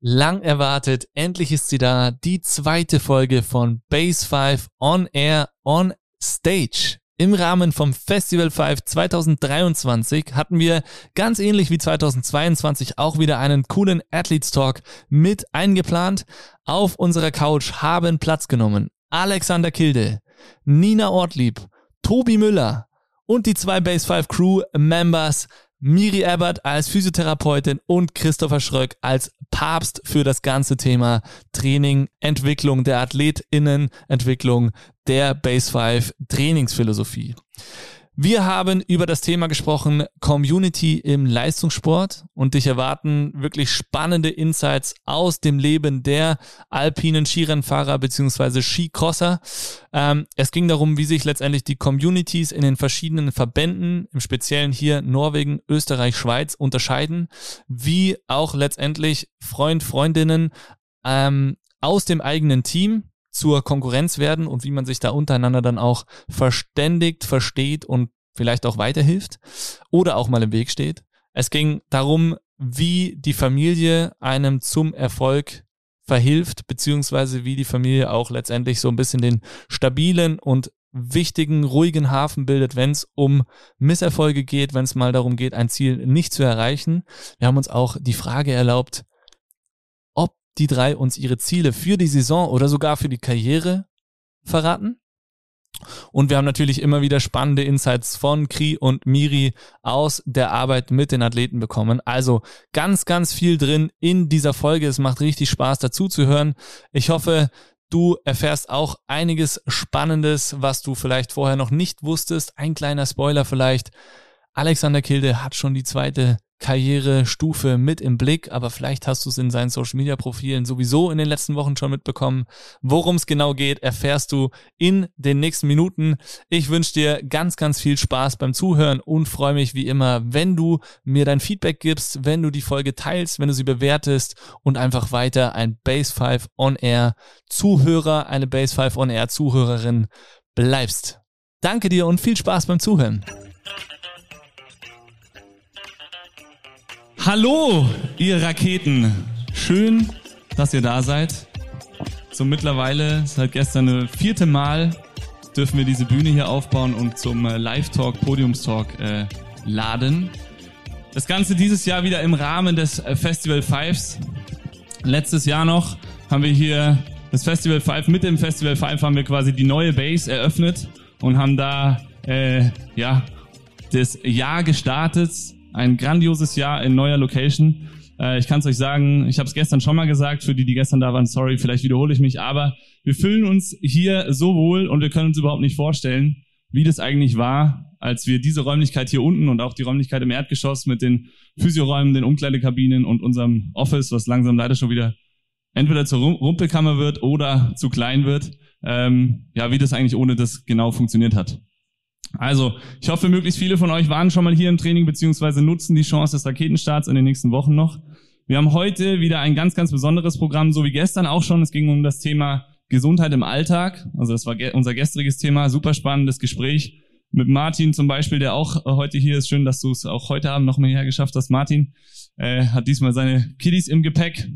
Lang erwartet, endlich ist sie da, die zweite Folge von Base 5 On Air On Stage. Im Rahmen vom Festival 5 2023 hatten wir ganz ähnlich wie 2022 auch wieder einen coolen Athletes Talk mit eingeplant. Auf unserer Couch haben Platz genommen Alexander Kilde, Nina Ortlieb, Tobi Müller und die zwei Base 5 Crew Members Miri Ebert als Physiotherapeutin und Christopher Schröck als Papst für das ganze Thema Training, Entwicklung der AthletInnen, Entwicklung der Base 5 Trainingsphilosophie. Wir haben über das Thema gesprochen, Community im Leistungssport und dich erwarten wirklich spannende Insights aus dem Leben der alpinen Skirennfahrer beziehungsweise Skicrosser. Ähm, es ging darum, wie sich letztendlich die Communities in den verschiedenen Verbänden, im Speziellen hier Norwegen, Österreich, Schweiz, unterscheiden, wie auch letztendlich Freund, Freundinnen ähm, aus dem eigenen Team zur Konkurrenz werden und wie man sich da untereinander dann auch verständigt, versteht und vielleicht auch weiterhilft oder auch mal im Weg steht. Es ging darum, wie die Familie einem zum Erfolg verhilft, beziehungsweise wie die Familie auch letztendlich so ein bisschen den stabilen und wichtigen, ruhigen Hafen bildet, wenn es um Misserfolge geht, wenn es mal darum geht, ein Ziel nicht zu erreichen. Wir haben uns auch die Frage erlaubt, die drei uns ihre Ziele für die Saison oder sogar für die Karriere verraten. Und wir haben natürlich immer wieder spannende Insights von Kri und Miri aus der Arbeit mit den Athleten bekommen. Also ganz, ganz viel drin in dieser Folge. Es macht richtig Spaß dazu zu hören. Ich hoffe, du erfährst auch einiges Spannendes, was du vielleicht vorher noch nicht wusstest. Ein kleiner Spoiler vielleicht. Alexander Kilde hat schon die zweite Karrierestufe mit im Blick, aber vielleicht hast du es in seinen Social Media Profilen sowieso in den letzten Wochen schon mitbekommen. Worum es genau geht, erfährst du in den nächsten Minuten. Ich wünsche dir ganz, ganz viel Spaß beim Zuhören und freue mich wie immer, wenn du mir dein Feedback gibst, wenn du die Folge teilst, wenn du sie bewertest und einfach weiter ein Base 5 On Air Zuhörer, eine Base 5 On Air Zuhörerin bleibst. Danke dir und viel Spaß beim Zuhören. Hallo, ihr Raketen. Schön, dass ihr da seid. So mittlerweile, seit gestern das vierte Mal, dürfen wir diese Bühne hier aufbauen und zum äh, Live-Talk, Podiumstalk äh, laden. Das Ganze dieses Jahr wieder im Rahmen des äh, Festival Fives. Letztes Jahr noch haben wir hier das Festival Five, mit dem Festival Five haben wir quasi die neue Base eröffnet und haben da äh, ja das Jahr gestartet ein grandioses Jahr in neuer Location. Äh, ich kann es euch sagen, ich habe es gestern schon mal gesagt, für die, die gestern da waren, sorry, vielleicht wiederhole ich mich, aber wir fühlen uns hier so wohl und wir können uns überhaupt nicht vorstellen, wie das eigentlich war, als wir diese Räumlichkeit hier unten und auch die Räumlichkeit im Erdgeschoss mit den Physioräumen, den Umkleidekabinen und unserem Office, was langsam leider schon wieder entweder zur Rumpelkammer wird oder zu klein wird, ähm, ja, wie das eigentlich ohne das genau funktioniert hat. Also, ich hoffe, möglichst viele von euch waren schon mal hier im Training beziehungsweise nutzen die Chance des Raketenstarts in den nächsten Wochen noch. Wir haben heute wieder ein ganz, ganz besonderes Programm, so wie gestern auch schon. Es ging um das Thema Gesundheit im Alltag. Also das war unser gestriges Thema. Super spannendes Gespräch mit Martin zum Beispiel, der auch heute hier ist. Schön, dass du es auch heute Abend noch mal hergeschafft hast. Martin äh, hat diesmal seine Kiddies im Gepäck.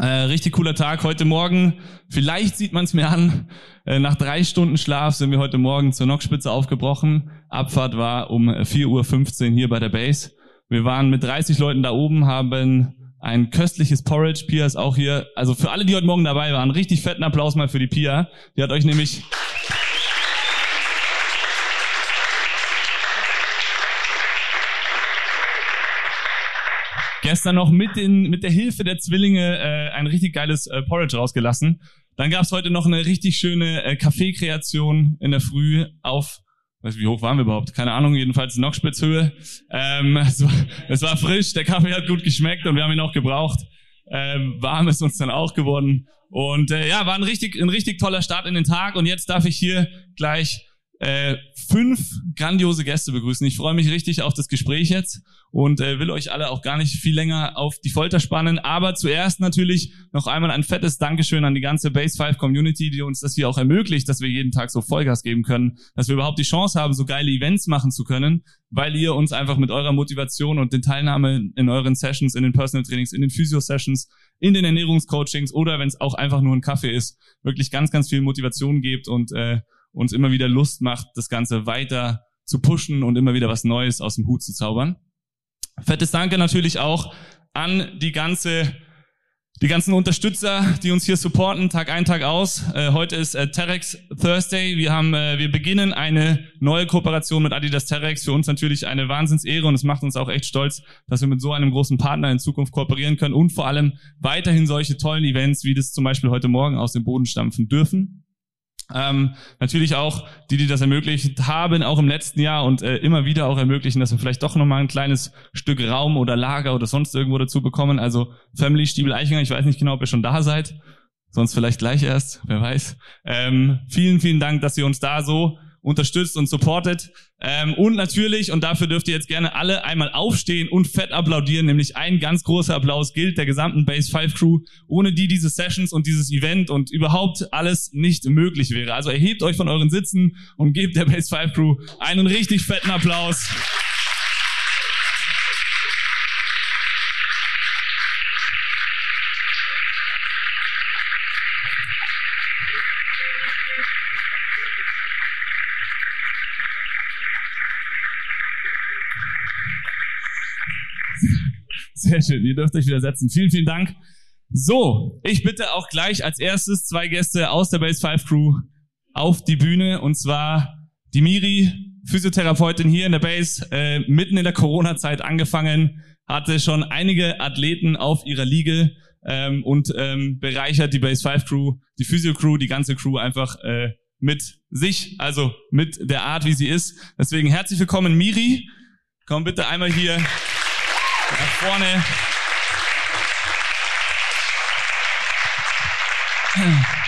Äh, richtig cooler Tag heute Morgen. Vielleicht sieht man es mir an. Äh, nach drei Stunden Schlaf sind wir heute Morgen zur Nockspitze aufgebrochen. Abfahrt war um 4.15 Uhr hier bei der Base. Wir waren mit 30 Leuten da oben, haben ein köstliches Porridge. Pia ist auch hier. Also für alle, die heute Morgen dabei waren, richtig fetten Applaus mal für die Pia. Die hat euch nämlich gestern noch mit, den, mit der Hilfe der Zwillinge äh, ein richtig geiles äh, Porridge rausgelassen. Dann gab's heute noch eine richtig schöne äh, Kaffeekreation in der Früh auf weiß wie hoch waren wir überhaupt? Keine Ahnung, jedenfalls Nockspitzhöhe. Ähm, es, war, es war frisch, der Kaffee hat gut geschmeckt und wir haben ihn auch gebraucht. Ähm, warm ist uns dann auch geworden. Und äh, ja, war ein richtig, ein richtig toller Start in den Tag. Und jetzt darf ich hier gleich äh, fünf grandiose Gäste begrüßen. Ich freue mich richtig auf das Gespräch jetzt und äh, will euch alle auch gar nicht viel länger auf die Folter spannen. Aber zuerst natürlich noch einmal ein fettes Dankeschön an die ganze Base 5 Community, die uns das hier auch ermöglicht, dass wir jeden Tag so Vollgas geben können, dass wir überhaupt die Chance haben, so geile Events machen zu können, weil ihr uns einfach mit eurer Motivation und den Teilnahme in euren Sessions, in den Personal Trainings, in den Physio-Sessions, in den Ernährungscoachings oder wenn es auch einfach nur ein Kaffee ist, wirklich ganz, ganz viel Motivation gebt und äh, uns immer wieder Lust macht, das Ganze weiter zu pushen und immer wieder was Neues aus dem Hut zu zaubern. Fettes Danke natürlich auch an die ganze die ganzen Unterstützer, die uns hier supporten, Tag ein, Tag aus. Äh, heute ist äh, Terex Thursday. Wir haben, äh, wir beginnen eine neue Kooperation mit Adidas Terex. Für uns natürlich eine Wahnsinnsehre und es macht uns auch echt stolz, dass wir mit so einem großen Partner in Zukunft kooperieren können und vor allem weiterhin solche tollen Events wie das zum Beispiel heute Morgen aus dem Boden stampfen dürfen. Ähm, natürlich auch die, die das ermöglicht haben, auch im letzten Jahr und äh, immer wieder auch ermöglichen, dass wir vielleicht doch nochmal ein kleines Stück Raum oder Lager oder sonst irgendwo dazu bekommen. Also Family Stiebel Eichinger, ich weiß nicht genau, ob ihr schon da seid, sonst vielleicht gleich erst, wer weiß. Ähm, vielen, vielen Dank, dass ihr uns da so unterstützt und supportet. Ähm, und natürlich, und dafür dürft ihr jetzt gerne alle einmal aufstehen und fett applaudieren, nämlich ein ganz großer Applaus gilt der gesamten Base 5 Crew, ohne die diese Sessions und dieses Event und überhaupt alles nicht möglich wäre. Also erhebt euch von euren Sitzen und gebt der Base 5 Crew einen richtig fetten Applaus. Sehr schön, ihr dürft euch wieder. Vielen, vielen Dank. So, ich bitte auch gleich als erstes zwei Gäste aus der Base 5 Crew auf die Bühne und zwar die Miri, Physiotherapeutin hier in der Base, äh, mitten in der Corona-Zeit angefangen, hatte schon einige Athleten auf ihrer Liege ähm, und ähm, bereichert die Base 5 Crew, die Physio Crew, die ganze Crew einfach äh, mit sich, also mit der Art, wie sie ist. Deswegen herzlich willkommen, Miri. Komm bitte einmal hier nach eh? vorne.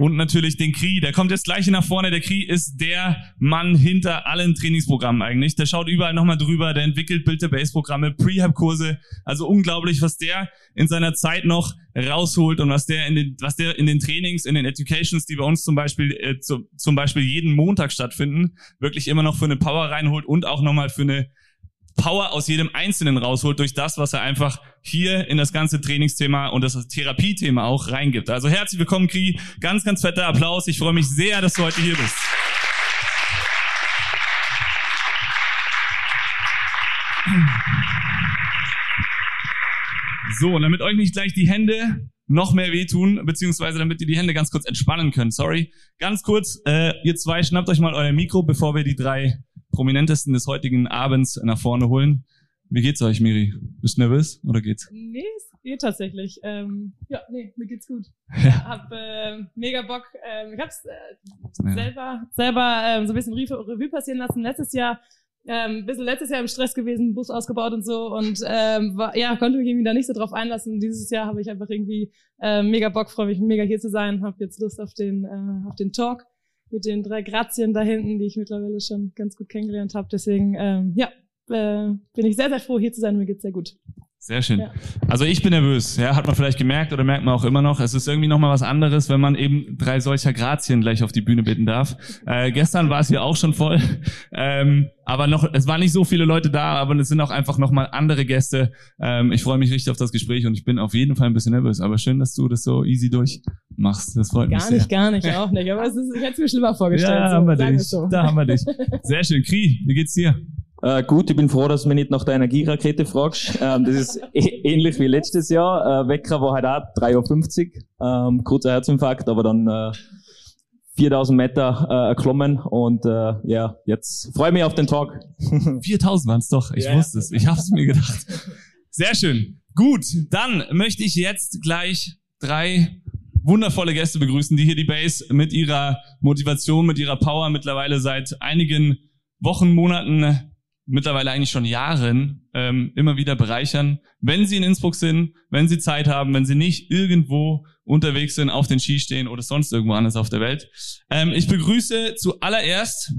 Und natürlich den Kri, der kommt jetzt gleich nach vorne. Der Kri ist der Mann hinter allen Trainingsprogrammen eigentlich. Der schaut überall nochmal drüber, der entwickelt Build-to-Base-Programme, Prehab-Kurse. Also unglaublich, was der in seiner Zeit noch rausholt und was der in den, was der in den Trainings, in den Educations, die bei uns zum Beispiel, äh, zu, zum Beispiel jeden Montag stattfinden, wirklich immer noch für eine Power reinholt und auch nochmal für eine Power aus jedem Einzelnen rausholt durch das, was er einfach hier in das ganze Trainingsthema und das Therapiethema auch reingibt. Also herzlich willkommen, Kri. Ganz, ganz fetter Applaus. Ich freue mich sehr, dass du heute hier bist. So, und damit euch nicht gleich die Hände noch mehr wehtun, beziehungsweise damit ihr die Hände ganz kurz entspannen könnt. Sorry. Ganz kurz, äh, ihr zwei, schnappt euch mal euer Mikro, bevor wir die drei prominentesten des heutigen Abends nach vorne holen. Wie geht's euch, Miri? Bist du nervös oder geht's? Nee, es geht tatsächlich. Ähm, ja, nee, mir geht's gut. Ja. Hab äh, mega Bock. Ähm, ich hab's äh, ja. selber, selber ähm, so ein bisschen Revue passieren lassen. Letztes Jahr ähm, bisschen letztes Jahr im Stress gewesen, Bus ausgebaut und so und ähm, war, ja, konnte mich irgendwie da nicht so drauf einlassen. Dieses Jahr habe ich einfach irgendwie äh, mega Bock, freue mich mega hier zu sein, habe jetzt Lust auf den äh, auf den Talk mit den drei Grazien da hinten, die ich mittlerweile schon ganz gut kennengelernt habe. Deswegen, ähm, ja, äh, bin ich sehr, sehr froh, hier zu sein. Mir geht's sehr gut. Sehr schön. Ja. Also ich bin nervös, ja, hat man vielleicht gemerkt oder merkt man auch immer noch. Es ist irgendwie nochmal was anderes, wenn man eben drei solcher Grazien gleich auf die Bühne bitten darf. Äh, gestern war es hier auch schon voll, ähm, aber noch, es waren nicht so viele Leute da, aber es sind auch einfach nochmal andere Gäste. Ähm, ich freue mich richtig auf das Gespräch und ich bin auf jeden Fall ein bisschen nervös. Aber schön, dass du das so easy durchmachst. Das freut gar mich sehr. Gar nicht, gar nicht, auch nicht. Aber es ist, ich hätte es mir schlimmer vorgestellt. Ja, so, haben wir dich. So. Da haben wir dich. Sehr schön. Kri, wie geht's dir? Äh, gut, ich bin froh, dass du mich nicht nach der Energierakete fragst. Ähm, das ist ähnlich wie letztes Jahr. Äh, Wecker war halt auch 3.50 Uhr. Ähm, kurzer Herzinfarkt, aber dann äh, 4000 Meter äh, erklommen und äh, ja, jetzt freue ich mich auf den Tag. 4000 waren es doch, ich ja, wusste es, ich habe es mir gedacht. Sehr schön. Gut, dann möchte ich jetzt gleich drei wundervolle Gäste begrüßen, die hier die Base mit ihrer Motivation, mit ihrer Power mittlerweile seit einigen Wochen, Monaten mittlerweile eigentlich schon Jahren ähm, immer wieder bereichern, wenn Sie in Innsbruck sind, wenn Sie Zeit haben, wenn Sie nicht irgendwo unterwegs sind, auf den Ski stehen oder sonst irgendwo anders auf der Welt. Ähm, ich begrüße zuallererst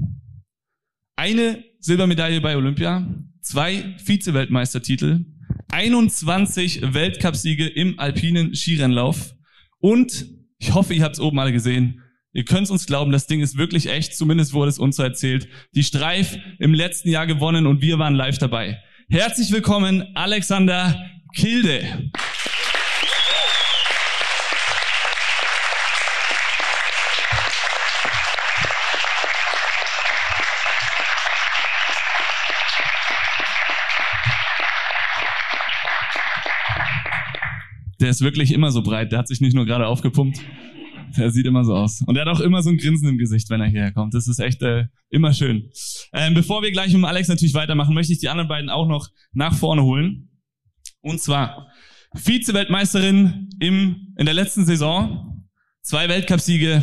eine Silbermedaille bei Olympia, zwei Vize-Weltmeistertitel, 21 Weltcupsiege im alpinen Skirennlauf und ich hoffe, ihr habt es oben alle gesehen, Ihr könnt uns glauben, das Ding ist wirklich echt, zumindest wurde es uns so erzählt. Die Streif im letzten Jahr gewonnen und wir waren live dabei. Herzlich willkommen, Alexander Kilde. Der ist wirklich immer so breit, der hat sich nicht nur gerade aufgepumpt. Der sieht immer so aus. Und er hat auch immer so ein Grinsen im Gesicht, wenn er hierher kommt. Das ist echt äh, immer schön. Ähm, bevor wir gleich mit Alex natürlich weitermachen, möchte ich die anderen beiden auch noch nach vorne holen. Und zwar Vize-Weltmeisterin im, in der letzten Saison, zwei Weltcupsiege,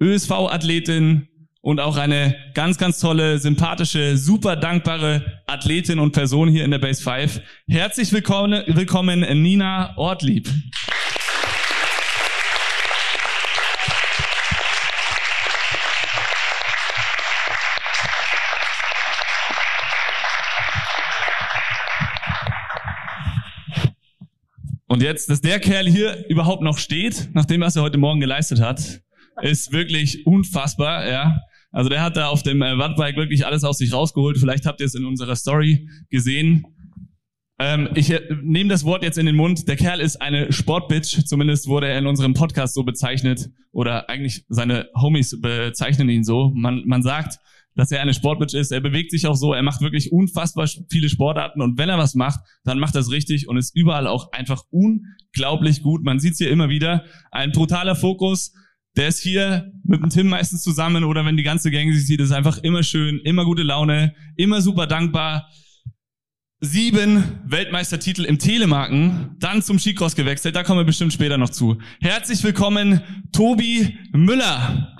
ÖSV-Athletin und auch eine ganz, ganz tolle, sympathische, super dankbare Athletin und Person hier in der Base 5. Herzlich willkommen, willkommen Nina Ortlieb. Und jetzt, dass der Kerl hier überhaupt noch steht, nachdem was er heute Morgen geleistet hat, ist wirklich unfassbar, ja. Also der hat da auf dem äh, Wattbike wirklich alles aus sich rausgeholt. Vielleicht habt ihr es in unserer Story gesehen. Ähm, ich äh, nehme das Wort jetzt in den Mund. Der Kerl ist eine Sportbitch. Zumindest wurde er in unserem Podcast so bezeichnet. Oder eigentlich seine Homies bezeichnen ihn so. Man, man sagt, dass er eine Sportbitch ist. Er bewegt sich auch so, er macht wirklich unfassbar viele Sportarten und wenn er was macht, dann macht er es richtig und ist überall auch einfach unglaublich gut. Man sieht es hier immer wieder. Ein brutaler Fokus. Der ist hier mit dem Tim meistens zusammen oder wenn die ganze Gang sich sieht, ist einfach immer schön, immer gute Laune, immer super dankbar. Sieben Weltmeistertitel im Telemarken, dann zum Skicross gewechselt, da kommen wir bestimmt später noch zu. Herzlich willkommen, Tobi Müller.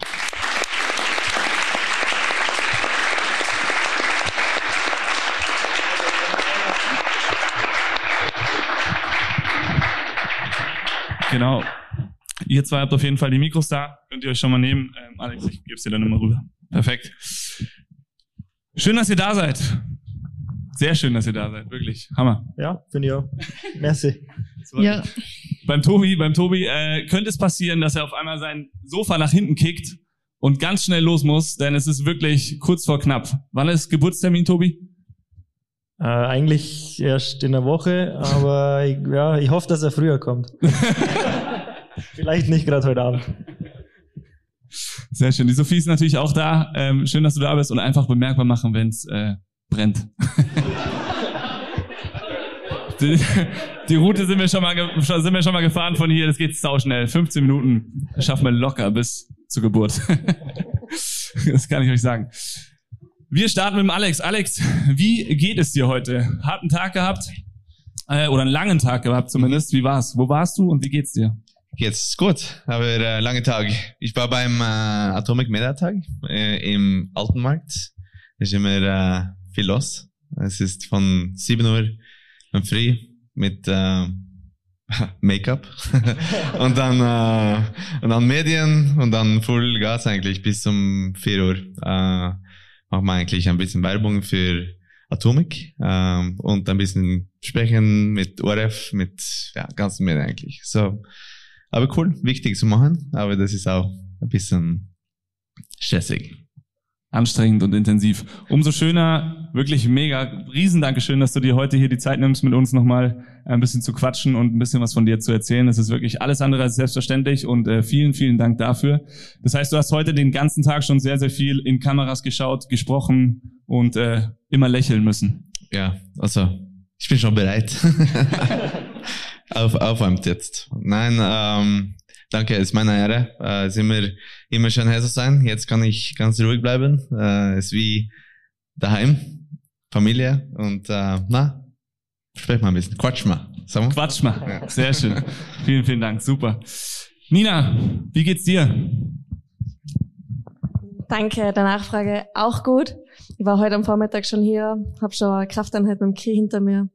Genau. Ihr zwei habt auf jeden Fall die Mikros da. Könnt ihr euch schon mal nehmen. Ähm, Alex, ich gebe es dir dann immer rüber. Perfekt. Schön, dass ihr da seid. Sehr schön, dass ihr da seid. Wirklich. Hammer. Ja, finde ich auch. Merci. ja. Beim Tobi, beim Tobi äh, könnte es passieren, dass er auf einmal sein Sofa nach hinten kickt und ganz schnell los muss, denn es ist wirklich kurz vor knapp. Wann ist Geburtstermin, Tobi? Äh, eigentlich erst in der Woche, aber ich, ja, ich hoffe, dass er früher kommt. Vielleicht nicht gerade heute Abend. Sehr schön. Die Sophie ist natürlich auch da. Ähm, schön, dass du da bist und einfach bemerkbar machen, wenn es äh, brennt. die, die, Route sind wir, schon mal sind wir schon mal gefahren von hier. Das geht sau schnell. 15 Minuten schaffen wir locker bis zur Geburt. das kann ich euch sagen. Wir starten mit dem Alex. Alex, wie geht es dir heute? Harten Tag gehabt? Äh, oder einen langen Tag gehabt zumindest. Wie war's? Wo warst du und wie geht's dir? Geht's gut, aber äh, lange Tag. Ich war beim äh, Atomic Media Tag äh, im Altenmarkt. Es ist immer äh, viel los. Es ist von 7 Uhr am Früh mit äh, Make-up und dann äh, und dann Medien und dann Full Gas eigentlich bis um 4 Uhr. Äh, machen wir eigentlich ein bisschen Werbung für Atomic ähm, und ein bisschen sprechen mit ORF, mit ja, ganzen Medien eigentlich. So, aber cool, wichtig zu machen, aber das ist auch ein bisschen stressig anstrengend und intensiv. Umso schöner, wirklich mega, Riesendankeschön, dass du dir heute hier die Zeit nimmst, mit uns nochmal ein bisschen zu quatschen und ein bisschen was von dir zu erzählen. Das ist wirklich alles andere als selbstverständlich und äh, vielen, vielen Dank dafür. Das heißt, du hast heute den ganzen Tag schon sehr, sehr viel in Kameras geschaut, gesprochen und äh, immer lächeln müssen. Ja, also ich bin schon bereit. auf, aufwärmt jetzt. Nein, ähm, Danke, es ist meine Ehre. Äh, es ist immer, immer schön hier zu sein. Jetzt kann ich ganz ruhig bleiben. Äh, es ist wie daheim, Familie und äh, na, sprech mal ein bisschen. Quatsch mal. Sag mal. Quatsch mal. Ja. Sehr schön. vielen, vielen Dank. Super. Nina, wie geht's dir? Danke der Nachfrage. Auch gut. Ich war heute am Vormittag schon hier, habe schon eine Krafteinheit mit dem Knie hinter mir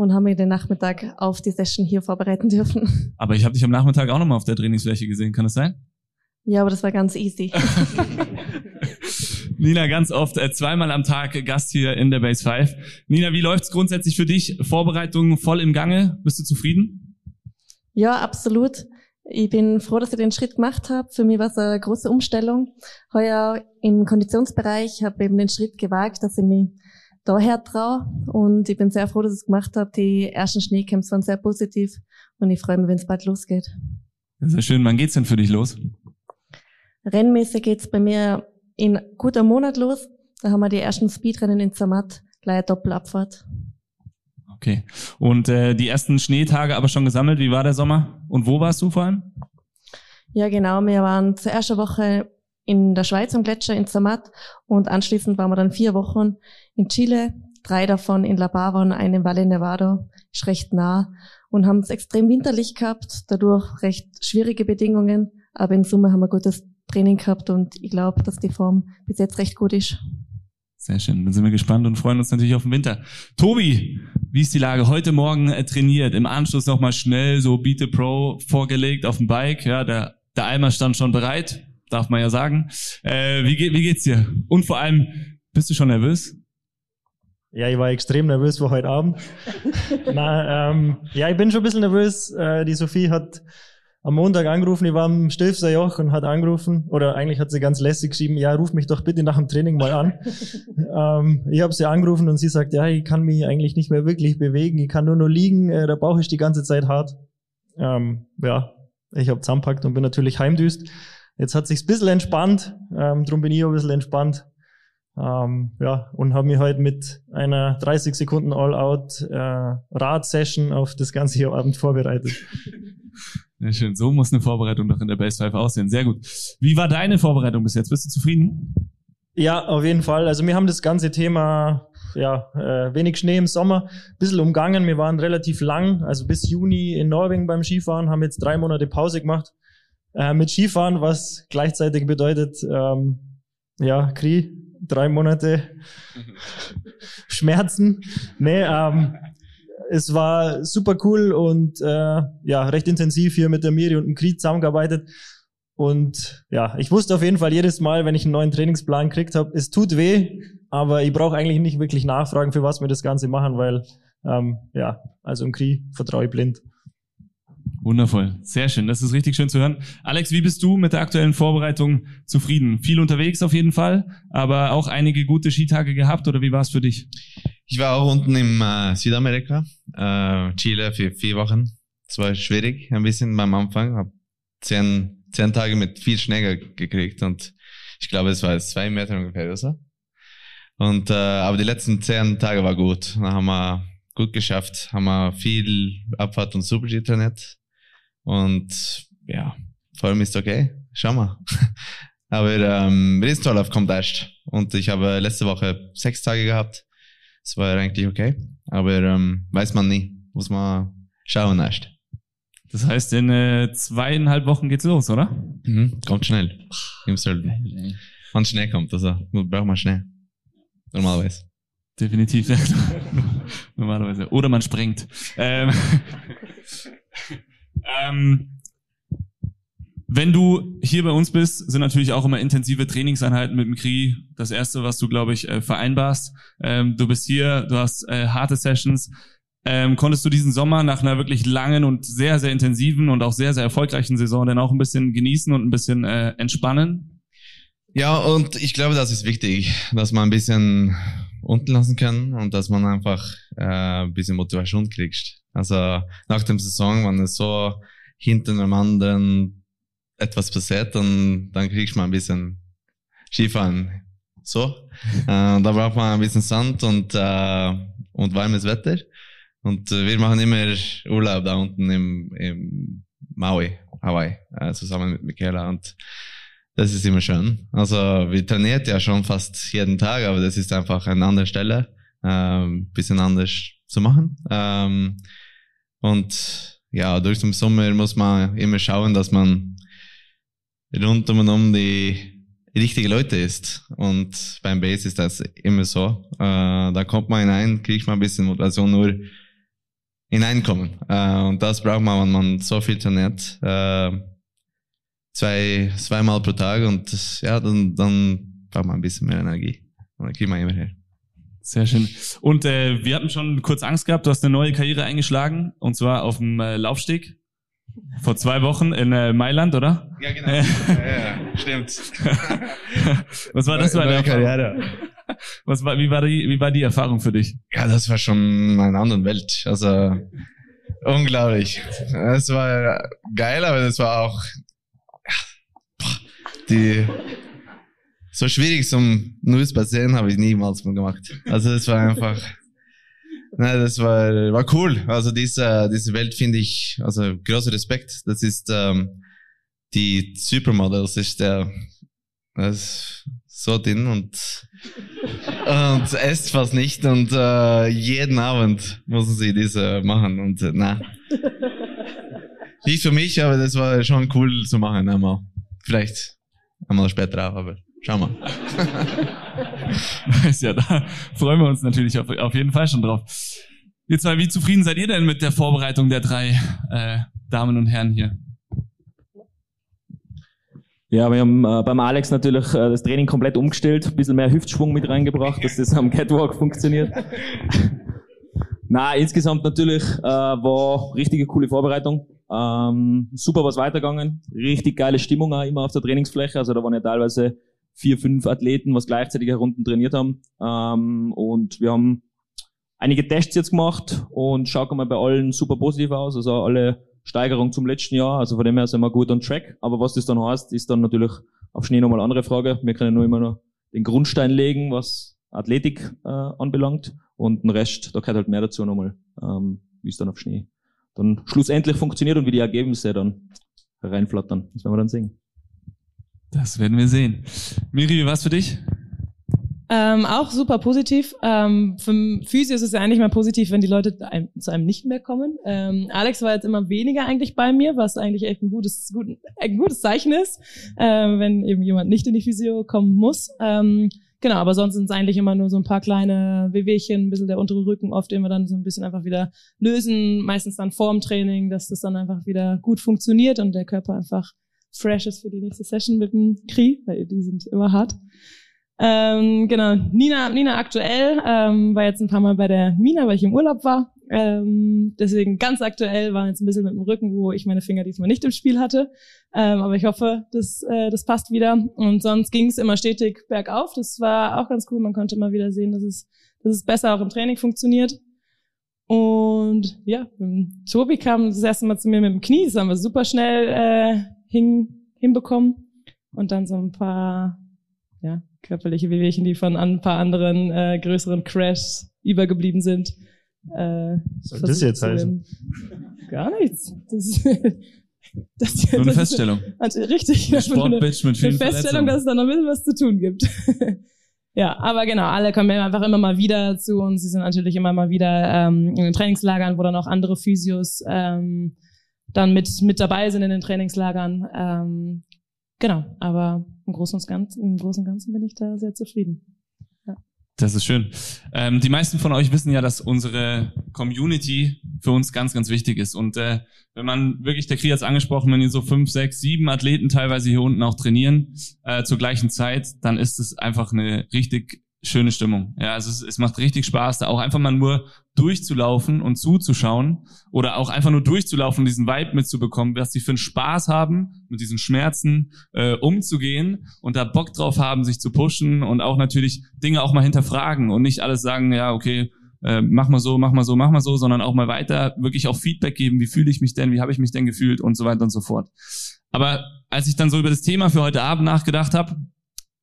und habe mich den Nachmittag auf die Session hier vorbereiten dürfen. Aber ich habe dich am Nachmittag auch nochmal auf der Trainingsfläche gesehen, kann das sein? Ja, aber das war ganz easy. Nina, ganz oft äh, zweimal am Tag Gast hier in der Base 5. Nina, wie läuft's grundsätzlich für dich? Vorbereitungen voll im Gange? Bist du zufrieden? Ja, absolut. Ich bin froh, dass ich den Schritt gemacht habe. Für mich war es eine große Umstellung. Heuer im Konditionsbereich habe ich eben den Schritt gewagt, dass ich mich daher traue. Und ich bin sehr froh, dass ich es gemacht habe. Die ersten Schneecamps waren sehr positiv und ich freue mich, wenn es bald losgeht. Sehr schön. Wann geht's denn für dich los? Rennmäßig geht's bei mir in guter Monat los. Da haben wir die ersten Speedrennen in Zermatt, gleich Doppelabfahrt. Okay. Und äh, die ersten Schneetage aber schon gesammelt. Wie war der Sommer? Und wo warst du vor allem? Ja, genau. Wir waren zur ersten Woche in der Schweiz am Gletscher in Zermatt und anschließend waren wir dann vier Wochen in Chile, drei davon in La Bava und eine in Valle Nevado, ist recht nah und haben es extrem winterlich gehabt, dadurch recht schwierige Bedingungen, aber in Summe haben wir gutes Training gehabt und ich glaube, dass die Form bis jetzt recht gut ist. Sehr schön. Dann sind wir gespannt und freuen uns natürlich auf den Winter. Tobi, wie ist die Lage? Heute Morgen äh, trainiert, im Anschluss nochmal schnell so Beat the Pro vorgelegt auf dem Bike. Ja, der, der Eimer stand schon bereit, darf man ja sagen. Äh, wie, wie geht's dir? Und vor allem, bist du schon nervös? Ja, ich war extrem nervös vor heute Abend. Na, ähm, ja, ich bin schon ein bisschen nervös. Äh, die Sophie hat am Montag angerufen, ich war am Stilfser Joch und hat angerufen, oder eigentlich hat sie ganz lässig geschrieben, ja, ruf mich doch bitte nach dem Training mal an. ähm, ich habe sie angerufen und sie sagt, ja, ich kann mich eigentlich nicht mehr wirklich bewegen, ich kann nur noch liegen, äh, der Bauch ist die ganze Zeit hart. Ähm, ja, ich habe zusammenpackt und bin natürlich heimdüst. Jetzt hat sich's ein bisschen entspannt, ähm, drum bin ich auch ein bisschen entspannt. Ähm, ja, und habe mich heute mit einer 30 Sekunden All-Out äh, Rad-Session auf das ganze Abend vorbereitet. Ja, schön. So muss eine Vorbereitung doch in der Base 5 aussehen. Sehr gut. Wie war deine Vorbereitung bis jetzt? Bist du zufrieden? Ja, auf jeden Fall. Also wir haben das ganze Thema, ja, äh, wenig Schnee im Sommer, ein bisschen umgangen. Wir waren relativ lang, also bis Juni in Norwegen beim Skifahren, haben jetzt drei Monate Pause gemacht äh, mit Skifahren, was gleichzeitig bedeutet, ähm, ja, Kri, drei Monate Schmerzen. Nee, ähm, es war super cool und äh, ja, recht intensiv hier mit der Miri und dem Krieg zusammengearbeitet. Und ja, ich wusste auf jeden Fall jedes Mal, wenn ich einen neuen Trainingsplan gekriegt habe, es tut weh, aber ich brauche eigentlich nicht wirklich nachfragen, für was wir das Ganze machen, weil ähm, ja, also im Krieg vertraue ich blind. Wundervoll, sehr schön. Das ist richtig schön zu hören. Alex, wie bist du mit der aktuellen Vorbereitung zufrieden? Viel unterwegs auf jeden Fall, aber auch einige gute Skitage gehabt oder wie war es für dich? Ich war auch unten im äh, Südamerika, äh, Chile für vier Wochen. Es war schwierig, ein bisschen beim Anfang. Hab zehn, zehn Tage mit viel Schnee gekriegt und ich glaube, es war zwei Meter ungefähr so. Und äh, aber die letzten zehn Tage war gut. Da haben wir gut geschafft, haben wir viel Abfahrt und Super-G trainiert. Und ja, vor allem ist okay. Schau mal. aber ähm, Riesentorlauf kommt erst. Und ich habe letzte Woche sechs Tage gehabt. Es war eigentlich okay, aber ähm, weiß man nie. Muss man schauen erst. Das heißt, in äh, zweieinhalb Wochen geht's los, oder? Mhm, kommt schnell. Wenn schnell kommt, also braucht man schnell. Normalerweise. Definitiv. Normalerweise. Oder man sprengt. Ähm, ähm, wenn du hier bei uns bist, sind natürlich auch immer intensive Trainingseinheiten mit dem Kri das erste, was du, glaube ich, äh, vereinbarst. Ähm, du bist hier, du hast äh, harte Sessions. Ähm, konntest du diesen Sommer nach einer wirklich langen und sehr, sehr intensiven und auch sehr, sehr erfolgreichen Saison denn auch ein bisschen genießen und ein bisschen äh, entspannen? Ja, und ich glaube, das ist wichtig, dass man ein bisschen unten lassen kann und dass man einfach äh, ein bisschen Motivation kriegt. Also nach dem Saison, wenn es so hinten am anderen etwas passiert, dann, dann kriegst du mal ein bisschen Skifahren. So. äh, da braucht man ein bisschen Sand und, äh, und warmes Wetter. Und äh, wir machen immer Urlaub da unten im, im Maui, Hawaii, äh, zusammen mit Michaela. Und das ist immer schön. Also wir trainieren ja schon fast jeden Tag, aber das ist einfach eine andere Stelle, äh, bisschen anders zu machen. Ähm, und ja, durch den Sommer muss man immer schauen, dass man rund um und um die richtige Leute ist. Und beim Base ist das immer so. Äh, da kommt man hinein, kriegt man ein bisschen Motivation nur hineinkommen. Äh, und das braucht man, wenn man so viel trainiert. Äh, zwei, zweimal pro Tag und ja, dann, dann braucht man ein bisschen mehr Energie. Und dann kriegt man immer her. Sehr schön. Und äh, wir hatten schon kurz Angst gehabt, du hast eine neue Karriere eingeschlagen, und zwar auf dem äh, Laufsteg. Vor zwei Wochen in äh, Mailand, oder? Ja, genau. ja, ja, stimmt. Was war das für eine Karriere? Was war, wie war die, wie war die Erfahrung für dich? Ja, das war schon eine andere Welt. Also, unglaublich. Es war geil, aber das war auch, ja, die, so schwierig zum neues Passieren habe ich niemals mal gemacht. Also, es war einfach, Nein, das war, war cool. Also diese, diese Welt finde ich, also großer Respekt. Das ist ähm, die Supermodels ist der das so dünn und und esst fast nicht und äh, jeden Abend müssen sie diese machen und äh, na nicht für mich, aber das war schon cool zu machen einmal. Vielleicht einmal später auch, aber schau mal. ja, da freuen wir uns natürlich auf, auf jeden Fall schon drauf. Jetzt mal, wie zufrieden seid ihr denn mit der Vorbereitung der drei äh, Damen und Herren hier? Ja, wir haben äh, beim Alex natürlich äh, das Training komplett umgestellt, ein bisschen mehr Hüftschwung mit reingebracht, dass das am Catwalk funktioniert. Na, insgesamt natürlich äh, war richtige coole Vorbereitung. Ähm, super was weitergegangen, richtig geile Stimmung auch immer auf der Trainingsfläche. Also da waren ja teilweise vier, fünf Athleten, was gleichzeitig herunten trainiert haben. Ähm, und wir haben einige Tests jetzt gemacht und schaut mal bei allen super positiv aus. Also alle Steigerung zum letzten Jahr. Also von dem her sind wir gut on track. Aber was das dann heißt, ist dann natürlich auf Schnee nochmal eine andere Frage. Wir können nur immer noch den Grundstein legen, was Athletik äh, anbelangt. Und den Rest, da gehört halt mehr dazu nochmal, ähm, wie es dann auf Schnee dann schlussendlich funktioniert und wie die Ergebnisse dann reinflattern. Das werden wir dann sehen. Das werden wir sehen. Miri, wie war's für dich? Ähm, auch super positiv. Ähm, für Physio ist es ja eigentlich mal positiv, wenn die Leute zu einem nicht mehr kommen. Ähm, Alex war jetzt immer weniger eigentlich bei mir, was eigentlich echt ein gutes, gut, ein gutes Zeichen ist, äh, wenn eben jemand nicht in die Physio kommen muss. Ähm, genau, aber sonst sind es eigentlich immer nur so ein paar kleine Wehwehchen, ein bisschen der untere Rücken, oft immer dann so ein bisschen einfach wieder lösen, meistens dann vorm Training, dass das dann einfach wieder gut funktioniert und der Körper einfach fresh ist für die nächste Session mit dem Kri, weil die sind immer hart. Ähm, genau, Nina, Nina aktuell ähm, war jetzt ein paar Mal bei der Mina, weil ich im Urlaub war. Ähm, deswegen ganz aktuell war jetzt ein bisschen mit dem Rücken, wo ich meine Finger diesmal nicht im Spiel hatte. Ähm, aber ich hoffe, das, äh, das passt wieder. Und sonst ging es immer stetig bergauf. Das war auch ganz cool. Man konnte immer wieder sehen, dass es, dass es besser auch im Training funktioniert. Und ja, Tobi kam das erste Mal zu mir mit dem Knie. Das haben wir super schnell äh, hin, hinbekommen. Und dann so ein paar ja, körperliche Wehwehchen, die von ein paar anderen äh, größeren Crashs übergeblieben sind. Äh, Was soll das jetzt heißen? Gar nichts. Das, das, Nur eine Feststellung. Also, richtig. Ein Sportbitch mit vielen Eine Feststellung, dass es da noch ein bisschen was zu tun gibt. ja, aber genau, alle kommen einfach immer mal wieder zu uns. Sie sind natürlich immer mal wieder ähm, in den Trainingslagern, wo dann auch andere Physios ähm, dann mit, mit dabei sind in den Trainingslagern. Ähm, genau, aber im Großen und Ganzen, im Großen und Ganzen bin ich da sehr zufrieden. Das ist schön. Ähm, die meisten von euch wissen ja, dass unsere Community für uns ganz, ganz wichtig ist. Und äh, wenn man wirklich, der Krieg hat angesprochen, wenn ihr so fünf, sechs, sieben Athleten teilweise hier unten auch trainieren äh, zur gleichen Zeit, dann ist es einfach eine richtig schöne Stimmung. Ja, also es, es macht richtig Spaß, da auch einfach mal nur durchzulaufen und zuzuschauen oder auch einfach nur durchzulaufen und diesen Vibe mitzubekommen, was sie für einen Spaß haben, mit diesen Schmerzen äh, umzugehen und da Bock drauf haben, sich zu pushen und auch natürlich Dinge auch mal hinterfragen und nicht alles sagen, ja, okay, äh, mach mal so, mach mal so, mach mal so, sondern auch mal weiter wirklich auch Feedback geben, wie fühle ich mich denn, wie habe ich mich denn gefühlt und so weiter und so fort. Aber als ich dann so über das Thema für heute Abend nachgedacht habe,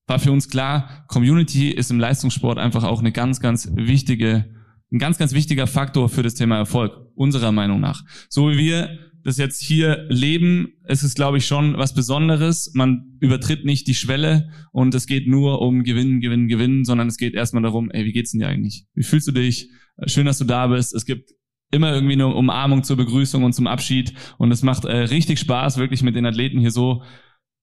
war für uns klar, Community ist im Leistungssport einfach auch eine ganz, ganz wichtige, ein ganz, ganz wichtiger Faktor für das Thema Erfolg, unserer Meinung nach. So wie wir das jetzt hier leben, ist es, glaube ich, schon was Besonderes. Man übertritt nicht die Schwelle und es geht nur um Gewinnen, Gewinnen, Gewinnen, sondern es geht erstmal darum, ey, wie geht's denn dir eigentlich? Wie fühlst du dich? Schön, dass du da bist. Es gibt immer irgendwie eine Umarmung zur Begrüßung und zum Abschied und es macht äh, richtig Spaß, wirklich mit den Athleten hier so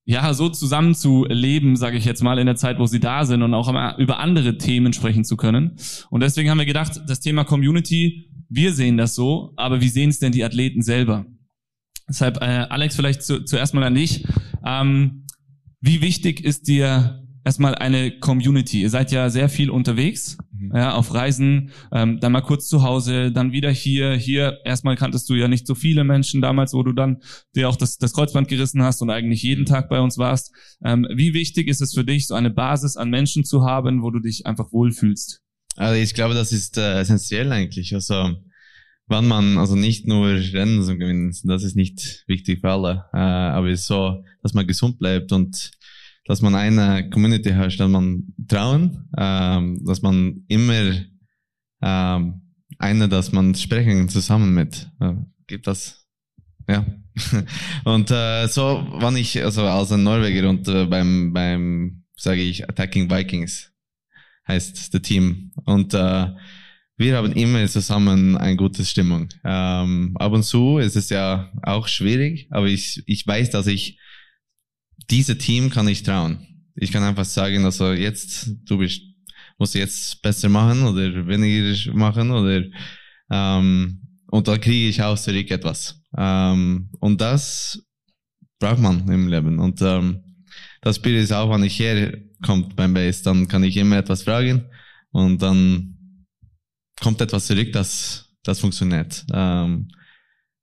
ja, so zusammen zu leben, sage ich jetzt mal, in der Zeit, wo sie da sind und auch über andere Themen sprechen zu können. Und deswegen haben wir gedacht, das Thema Community, wir sehen das so, aber wie sehen es denn die Athleten selber? Deshalb, äh, Alex, vielleicht zu, zuerst mal an dich. Ähm, wie wichtig ist dir erstmal eine Community? Ihr seid ja sehr viel unterwegs, mhm. ja, auf Reisen, ähm, dann mal kurz zu Hause, dann wieder hier. Hier erstmal kanntest du ja nicht so viele Menschen damals, wo du dann dir auch das, das Kreuzband gerissen hast und eigentlich jeden mhm. Tag bei uns warst. Ähm, wie wichtig ist es für dich, so eine Basis an Menschen zu haben, wo du dich einfach wohlfühlst? Also ich glaube, das ist äh, essentiell eigentlich. Also wann man also nicht nur Rennen so gewinnt, das ist nicht wichtig für alle, äh, aber ist so, dass man gesund bleibt und dass man eine Community hat, dass man trauen, ähm, dass man immer ähm, eine, dass man sprechen zusammen mit, äh, gibt das, ja. und äh, so, wann ich also als ein Norweger und äh, beim beim sage ich Attacking Vikings heißt das Team und äh, wir haben immer zusammen eine gute Stimmung. Ähm, ab und zu ist es ja auch schwierig, aber ich, ich weiß, dass ich diese Team kann ich trauen. Ich kann einfach sagen, also jetzt, du bist, musst jetzt besser machen oder weniger machen oder ähm, und da kriege ich auch zurück etwas. Ähm, und das braucht man im Leben. Und ähm, das Bild ist auch, wenn ich herkommt beim Base, dann kann ich immer etwas fragen und dann kommt etwas zurück, das, das funktioniert. Ähm,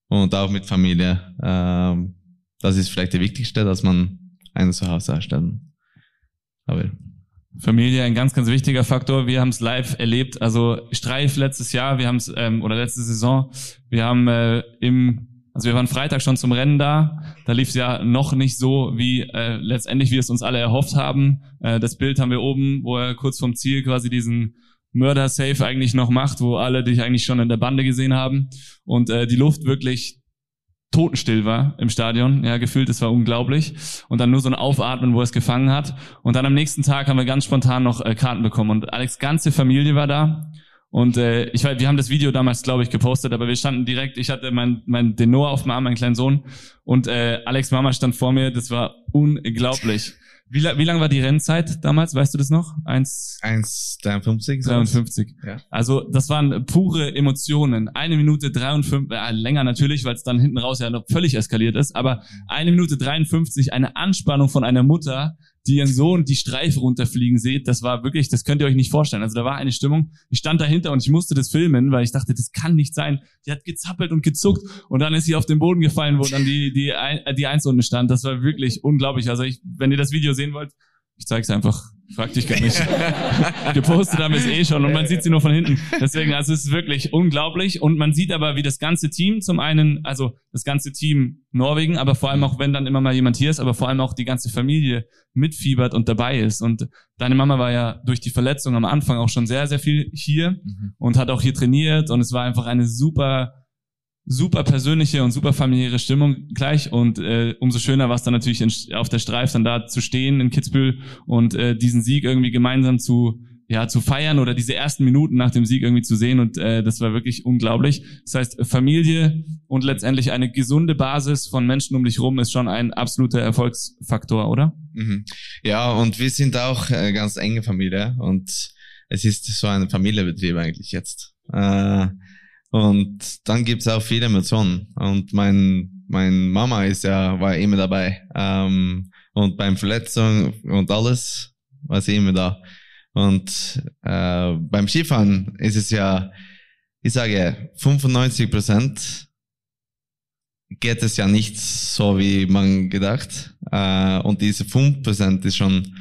und auch mit Familie. Ähm, das ist vielleicht das Wichtigste, dass man ein Zuhause erstellen. Aber Familie ein ganz, ganz wichtiger Faktor. Wir haben es live erlebt. Also Streif letztes Jahr, wir haben es ähm, oder letzte Saison, wir haben äh, im also wir waren Freitag schon zum Rennen da. Da lief es ja noch nicht so, wie äh, letztendlich wir es uns alle erhofft haben. Äh, das Bild haben wir oben, wo er kurz vom Ziel quasi diesen Mörder-Safe eigentlich noch macht, wo alle dich eigentlich schon in der Bande gesehen haben und äh, die Luft wirklich totenstill war im Stadion. Ja, gefühlt, es war unglaublich. Und dann nur so ein Aufatmen, wo er es gefangen hat. Und dann am nächsten Tag haben wir ganz spontan noch äh, Karten bekommen. Und Alex' ganze Familie war da. Und äh, ich weiß, wir haben das Video damals, glaube ich, gepostet, aber wir standen direkt, ich hatte mein, mein den Noah auf dem Arm, meinen kleinen Sohn, und äh, Alex Mama stand vor mir, das war unglaublich. Wie, wie lang war die Rennzeit damals? Weißt du das noch? 1,53. 53. Ja. Also das waren pure Emotionen. Eine Minute 53, äh, länger natürlich, weil es dann hinten raus ja noch völlig eskaliert ist, aber eine Minute 53, eine Anspannung von einer Mutter, die ihren Sohn die Streife runterfliegen seht, das war wirklich, das könnt ihr euch nicht vorstellen. Also da war eine Stimmung, ich stand dahinter und ich musste das filmen, weil ich dachte, das kann nicht sein. Die hat gezappelt und gezuckt und dann ist sie auf den Boden gefallen, wo dann die, die, die Eins unten stand. Das war wirklich unglaublich. Also ich, wenn ihr das Video sehen wollt, ich zeige es einfach. Frag dich gar nicht. Gepostet haben wir es eh schon und man sieht sie nur von hinten. Deswegen, also es ist wirklich unglaublich. Und man sieht aber, wie das ganze Team zum einen, also das ganze Team Norwegen, aber vor allem auch, wenn dann immer mal jemand hier ist, aber vor allem auch die ganze Familie mitfiebert und dabei ist. Und deine Mama war ja durch die Verletzung am Anfang auch schon sehr, sehr viel hier mhm. und hat auch hier trainiert und es war einfach eine super super persönliche und super familiäre Stimmung gleich und äh, umso schöner war es dann natürlich in, auf der Streif dann da zu stehen in Kitzbühel und äh, diesen Sieg irgendwie gemeinsam zu ja zu feiern oder diese ersten Minuten nach dem Sieg irgendwie zu sehen und äh, das war wirklich unglaublich. Das heißt Familie und letztendlich eine gesunde Basis von Menschen um dich rum ist schon ein absoluter Erfolgsfaktor, oder? Mhm. Ja und wir sind auch äh, ganz enge Familie und es ist so ein Familienbetrieb eigentlich jetzt. Äh, und dann gibt's auch viele Emotionen. Und mein, mein Mama ist ja, war immer dabei. Ähm, und beim Verletzung und alles war sie immer da. Und äh, beim Skifahren ist es ja, ich sage, 95 Prozent geht es ja nicht so, wie man gedacht. Äh, und diese 5 Prozent ist schon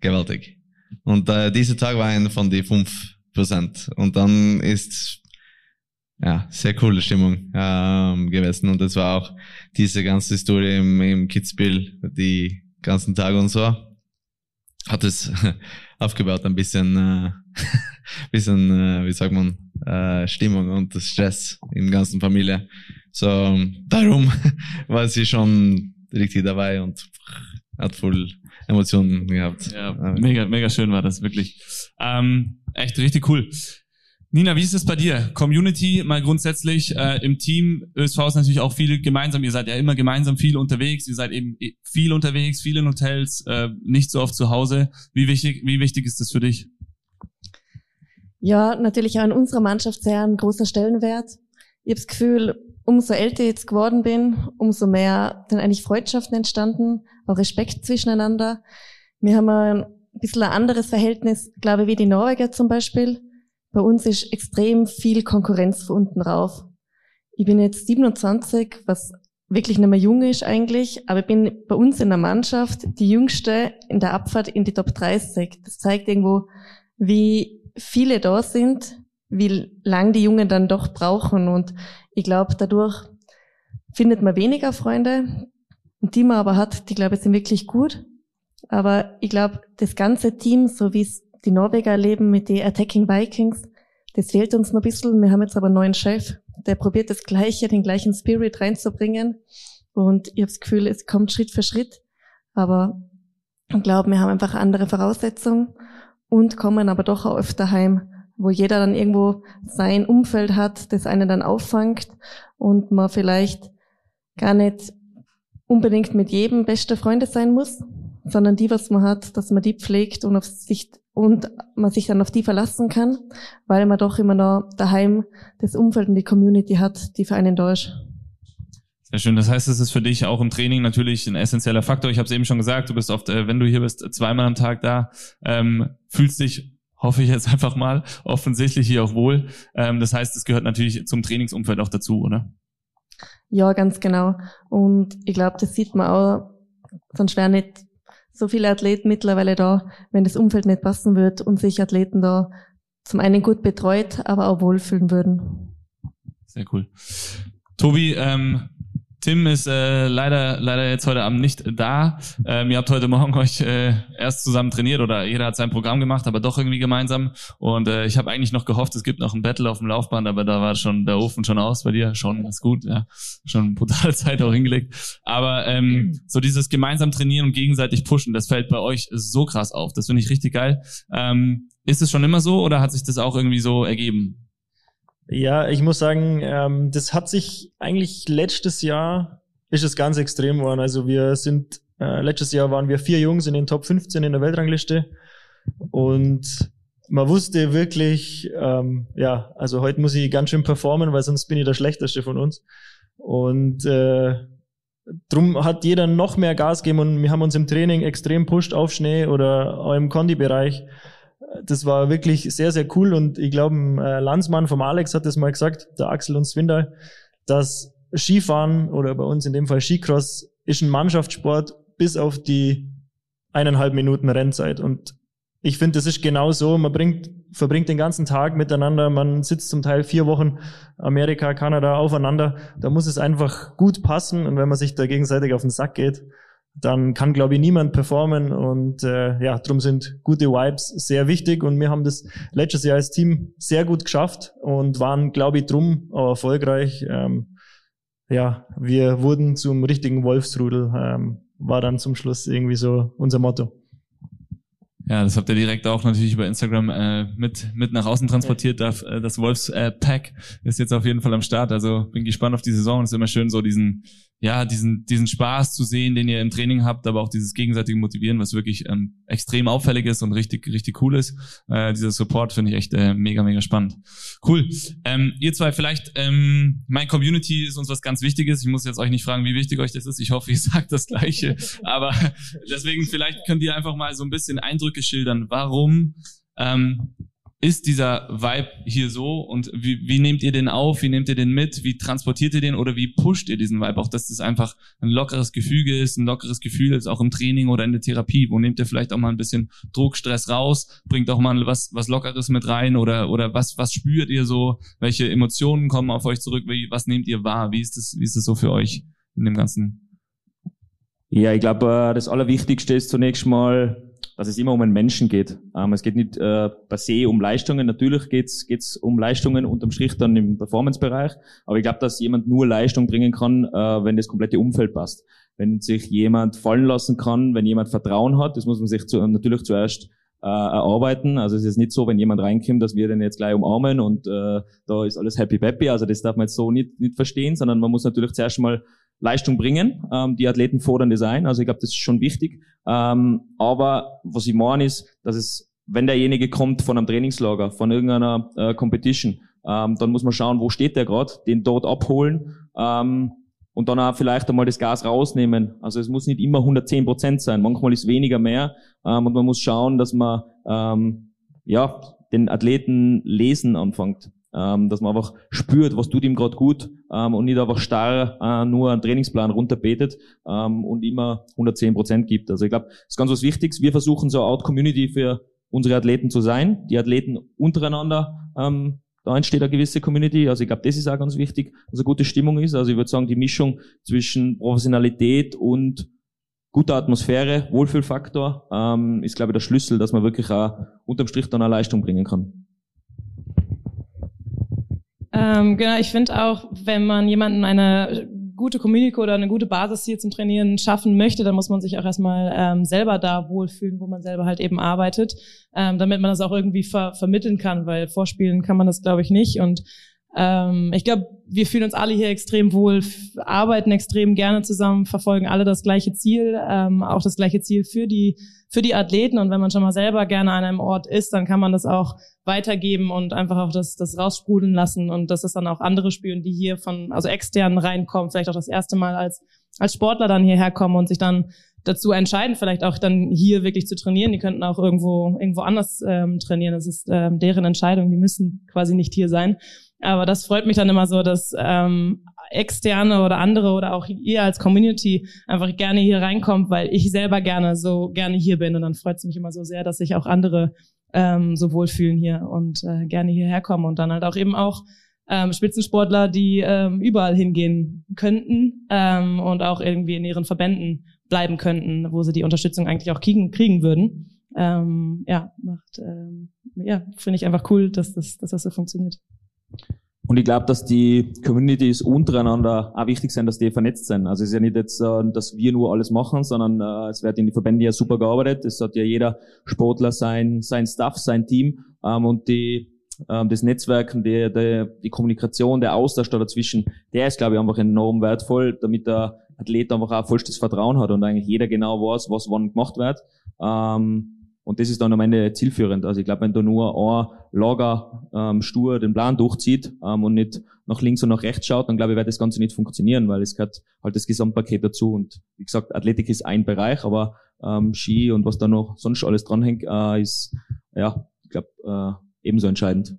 gewaltig. Und äh, dieser Tag war einer von den 5 Prozent. Und dann ist ja, sehr coole Stimmung ähm, gewesen. Und das war auch diese ganze Story im, im Kitzbühel, die ganzen Tage und so, hat es aufgebaut, ein bisschen, äh, bisschen äh, wie sagt man, äh, Stimmung und das Stress in der ganzen Familie. So, darum war sie schon richtig dabei und hat voll Emotionen gehabt. Ja, mega, mega schön war das, wirklich. Ähm, echt richtig cool. Nina, wie ist es bei dir? Community mal grundsätzlich äh, im Team. ÖSV ist natürlich auch viel gemeinsam. Ihr seid ja immer gemeinsam viel unterwegs. Ihr seid eben viel unterwegs, viel in Hotels, äh, nicht so oft zu Hause. Wie wichtig, wie wichtig ist das für dich? Ja, natürlich auch in unserer Mannschaft sehr ein großer Stellenwert. Ich habe das Gefühl, umso älter ich jetzt geworden bin, umso mehr sind eigentlich Freundschaften entstanden, auch Respekt zwischeneinander. Wir haben ein bisschen ein anderes Verhältnis, glaube ich, wie die Norweger zum Beispiel. Bei uns ist extrem viel Konkurrenz von unten rauf. Ich bin jetzt 27, was wirklich nicht mehr jung ist eigentlich, aber ich bin bei uns in der Mannschaft die jüngste in der Abfahrt in die Top 30. Das zeigt irgendwo, wie viele da sind, wie lang die Jungen dann doch brauchen. Und ich glaube, dadurch findet man weniger Freunde. Und die man aber hat, die glaube ich sind wirklich gut. Aber ich glaube, das ganze Team, so wie es die Norweger erleben mit den Attacking Vikings, das fehlt uns noch ein bisschen. Wir haben jetzt aber einen neuen Chef, der probiert das Gleiche, den gleichen Spirit reinzubringen. Und ich habe das Gefühl, es kommt Schritt für Schritt. Aber ich glaube, wir haben einfach andere Voraussetzungen und kommen aber doch auch öfter heim, wo jeder dann irgendwo sein Umfeld hat, das einen dann auffangt und man vielleicht gar nicht unbedingt mit jedem beste Freunde sein muss, sondern die, was man hat, dass man die pflegt und auf sich und man sich dann auf die verlassen kann, weil man doch immer noch daheim das Umfeld und die Community hat, die für einen da ist. Sehr schön. Das heißt, es ist für dich auch im Training natürlich ein essentieller Faktor. Ich habe es eben schon gesagt, du bist oft, äh, wenn du hier bist, zweimal am Tag da, ähm, fühlst dich hoffe ich jetzt einfach mal, offensichtlich hier auch wohl. Ähm, das heißt, es gehört natürlich zum Trainingsumfeld auch dazu, oder? Ja, ganz genau. Und ich glaube, das sieht man auch, sonst wären nicht so viele Athleten mittlerweile da, wenn das Umfeld nicht passen wird und sich Athleten da zum einen gut betreut, aber auch wohlfühlen würden. Sehr cool. Tobi, ähm, Tim ist äh, leider leider jetzt heute Abend nicht da. Ähm, ihr habt heute Morgen euch äh, erst zusammen trainiert oder jeder hat sein Programm gemacht, aber doch irgendwie gemeinsam. Und äh, ich habe eigentlich noch gehofft, es gibt noch ein Battle auf dem Laufband, aber da war schon der Ofen schon aus bei dir. Schon ist gut, ja, schon brutale Zeit auch hingelegt. Aber ähm, so dieses gemeinsam trainieren und gegenseitig pushen, das fällt bei euch so krass auf. Das finde ich richtig geil. Ähm, ist es schon immer so oder hat sich das auch irgendwie so ergeben? Ja, ich muss sagen, ähm, das hat sich eigentlich letztes Jahr ist es ganz extrem geworden. Also wir sind, äh, letztes Jahr waren wir vier Jungs in den Top 15 in der Weltrangliste und man wusste wirklich, ähm, ja, also heute muss ich ganz schön performen, weil sonst bin ich der Schlechteste von uns. Und äh, drum hat jeder noch mehr Gas gegeben und wir haben uns im Training extrem pusht auf Schnee oder auch im Kondi-Bereich das war wirklich sehr, sehr cool und ich glaube, ein äh, Landsmann vom Alex hat das mal gesagt, der Axel und Swindal, dass Skifahren oder bei uns in dem Fall Skicross ist ein Mannschaftssport bis auf die eineinhalb Minuten Rennzeit und ich finde, das ist genau so. Man bringt, verbringt den ganzen Tag miteinander. Man sitzt zum Teil vier Wochen Amerika, Kanada aufeinander. Da muss es einfach gut passen. Und wenn man sich da gegenseitig auf den Sack geht, dann kann, glaube ich, niemand performen. Und äh, ja, darum sind gute Vibes sehr wichtig. Und wir haben das letztes Jahr als Team sehr gut geschafft und waren, glaube ich, drum auch erfolgreich. Ähm, ja, wir wurden zum richtigen Wolfsrudel, ähm, war dann zum Schluss irgendwie so unser Motto. Ja, das habt ihr direkt auch natürlich über Instagram äh, mit mit nach außen transportiert. Ja. Äh, das Wolfs äh, ist jetzt auf jeden Fall am Start. Also bin gespannt auf die Saison. Es ist immer schön, so diesen ja, diesen, diesen Spaß zu sehen, den ihr im Training habt, aber auch dieses gegenseitige Motivieren, was wirklich ähm, extrem auffällig ist und richtig, richtig cool ist. Äh, dieser Support finde ich echt äh, mega, mega spannend. Cool. Ähm, ihr zwei, vielleicht, ähm, mein Community ist uns was ganz Wichtiges. Ich muss jetzt euch nicht fragen, wie wichtig euch das ist. Ich hoffe, ihr sagt das Gleiche. aber deswegen, vielleicht könnt ihr einfach mal so ein bisschen Eindrücke schildern. Warum ähm, ist dieser Vibe hier so? Und wie, wie nehmt ihr den auf, wie nehmt ihr den mit, wie transportiert ihr den? Oder wie pusht ihr diesen Vibe auch, dass das einfach ein lockeres Gefüge ist, ein lockeres Gefühl ist, auch im Training oder in der Therapie, wo nehmt ihr vielleicht auch mal ein bisschen Druck, Stress raus, bringt auch mal was, was Lockeres mit rein? Oder, oder was, was spürt ihr so, welche Emotionen kommen auf euch zurück, wie, was nehmt ihr wahr, wie ist das, wie ist das so für euch in dem ganzen? Ja, ich glaube, äh, das Allerwichtigste ist zunächst mal, dass es immer um einen Menschen geht. Ähm, es geht nicht äh, per se um Leistungen. Natürlich geht's geht's um Leistungen unterm Strich dann im Performance-Bereich. Aber ich glaube, dass jemand nur Leistung bringen kann, äh, wenn das komplette Umfeld passt. Wenn sich jemand fallen lassen kann, wenn jemand Vertrauen hat, das muss man sich zu, natürlich zuerst äh, erarbeiten. Also es ist nicht so, wenn jemand reinkommt, dass wir den jetzt gleich umarmen und äh, da ist alles happy peppy. Also das darf man jetzt so nicht, nicht verstehen, sondern man muss natürlich zuerst mal Leistung bringen. Ähm, die Athleten fordern das ein. Also ich glaube, das ist schon wichtig. Ähm, aber was ich meine ist, dass es, wenn derjenige kommt von einem Trainingslager, von irgendeiner äh, Competition, ähm, dann muss man schauen, wo steht der gerade, den dort abholen ähm, und dann auch vielleicht einmal das Gas rausnehmen. Also es muss nicht immer 110 Prozent sein, manchmal ist weniger mehr ähm, und man muss schauen, dass man ähm, ja den Athleten lesen anfängt. Ähm, dass man einfach spürt, was tut ihm gerade gut ähm, und nicht einfach starr äh, nur einen Trainingsplan runterbetet ähm, und immer 110 Prozent gibt. Also ich glaube, das ist ganz was Wichtiges. Wir versuchen so eine Art Community für unsere Athleten zu sein, die Athleten untereinander ähm, da entsteht eine gewisse Community. Also ich glaube, das ist auch ganz wichtig, dass eine gute Stimmung ist. Also ich würde sagen, die Mischung zwischen Professionalität und guter Atmosphäre, Wohlfühlfaktor, ähm, ist, glaube ich, der Schlüssel, dass man wirklich auch unterm Strich dann eine Leistung bringen kann. Ähm, genau, ich finde auch, wenn man jemanden eine gute Community oder eine gute Basis hier zum Trainieren schaffen möchte, dann muss man sich auch erstmal ähm, selber da wohlfühlen, wo man selber halt eben arbeitet, ähm, damit man das auch irgendwie ver vermitteln kann, weil vorspielen kann man das, glaube ich, nicht. Und ähm, ich glaube, wir fühlen uns alle hier extrem wohl, arbeiten extrem gerne zusammen, verfolgen alle das gleiche Ziel, ähm, auch das gleiche Ziel für die für die Athleten. Und wenn man schon mal selber gerne an einem Ort ist, dann kann man das auch weitergeben und einfach auch das, das raussprudeln lassen und dass es dann auch andere spüren, die hier von, also externen reinkommen, vielleicht auch das erste Mal als, als Sportler dann hierher kommen und sich dann dazu entscheiden, vielleicht auch dann hier wirklich zu trainieren. Die könnten auch irgendwo, irgendwo anders ähm, trainieren. Das ist ähm, deren Entscheidung. Die müssen quasi nicht hier sein. Aber das freut mich dann immer so, dass ähm, externe oder andere oder auch ihr als Community einfach gerne hier reinkommt, weil ich selber gerne so gerne hier bin. Und dann freut es mich immer so sehr, dass sich auch andere ähm, so wohlfühlen hier und äh, gerne hierher kommen und dann halt auch eben auch ähm, Spitzensportler, die ähm, überall hingehen könnten ähm, und auch irgendwie in ihren Verbänden bleiben könnten, wo sie die Unterstützung eigentlich auch kriegen, kriegen würden. Ähm, ja, macht, ähm, ja, finde ich einfach cool, dass das, dass das so funktioniert. Und ich glaube, dass die Communities untereinander auch wichtig sind, dass die vernetzt sind. Also es ist ja nicht jetzt, äh, dass wir nur alles machen, sondern äh, es wird in die Verbände ja super gearbeitet. Es hat ja jeder Sportler sein, sein Staff, sein Team ähm, und die ähm, das Netzwerken, die, die, die Kommunikation, der Austausch da dazwischen, der ist, glaube ich, einfach enorm wertvoll, damit der Athlet einfach auch vollstes Vertrauen hat und eigentlich jeder genau weiß, was wann gemacht wird. Ähm, und das ist dann am Ende zielführend. Also ich glaube, wenn da nur ein Lager ähm, stur den Plan durchzieht ähm, und nicht nach links und nach rechts schaut, dann glaube ich, wird das Ganze nicht funktionieren, weil es gehört halt das Gesamtpaket dazu. Und wie gesagt, Athletik ist ein Bereich, aber ähm, Ski und was da noch sonst alles dranhängt, äh, ist, ja, ich glaube, äh, ebenso entscheidend.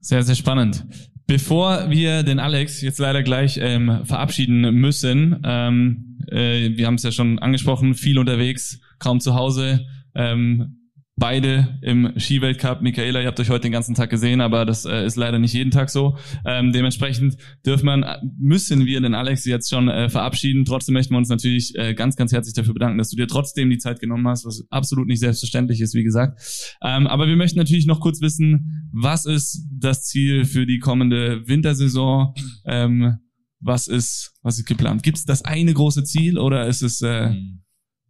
Sehr, sehr spannend. Bevor wir den Alex jetzt leider gleich ähm, verabschieden müssen, ähm, äh, wir haben es ja schon angesprochen, viel unterwegs, kaum zu Hause. Ähm, beide im Skiweltcup. Michaela, ihr habt euch heute den ganzen Tag gesehen, aber das äh, ist leider nicht jeden Tag so. Ähm, dementsprechend dürfen man, müssen wir den Alex jetzt schon äh, verabschieden. Trotzdem möchten wir uns natürlich äh, ganz, ganz herzlich dafür bedanken, dass du dir trotzdem die Zeit genommen hast, was absolut nicht selbstverständlich ist, wie gesagt. Ähm, aber wir möchten natürlich noch kurz wissen, was ist das Ziel für die kommende Wintersaison? Ähm, was ist, was ist geplant? Gibt es das eine große Ziel oder ist es äh, mhm.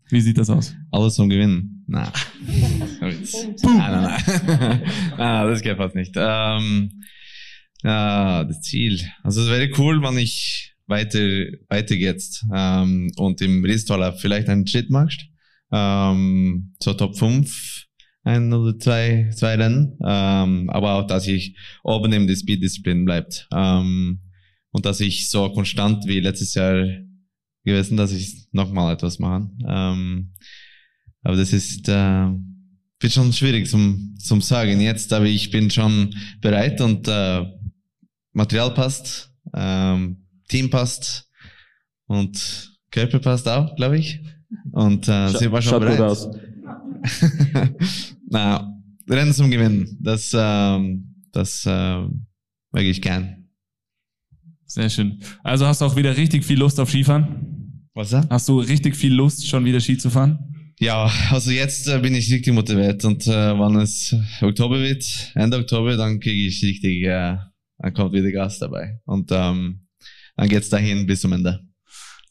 Wie sieht das aus? Alles zum Gewinnen. Na. nein, nein, nein. ah, das geht fast nicht. Ähm, ja, das Ziel. Also es wäre cool, wenn ich weiter weiter jetzt ähm, und im Riestaler vielleicht einen Schritt machst. Ähm, zur Top 5 ein oder zwei, zwei Rennen. Ähm, aber auch, dass ich oben in der Speed-Disziplin bleibt. Ähm, und dass ich so konstant wie letztes Jahr gewesen, dass ich nochmal etwas machen. Ähm, aber das ist äh, wird schon schwierig zum, zum sagen jetzt, aber ich bin schon bereit und äh, Material passt, ähm, Team passt und Körper passt auch, glaube ich. Und äh, sie war schon Schaut bereit. Gut aus. Na, Rennen zum Gewinnen, das, ähm, das äh, mag ich gern. Sehr schön. Also hast du auch wieder richtig viel Lust auf Skifahren? Was da? Hast du richtig viel Lust, schon wieder Ski zu fahren? Ja, also jetzt äh, bin ich richtig motiviert und äh, wenn es Oktober wird, Ende Oktober, dann kriege ich richtig, äh, dann kommt wieder Gas dabei und ähm, dann geht's dahin bis zum Ende.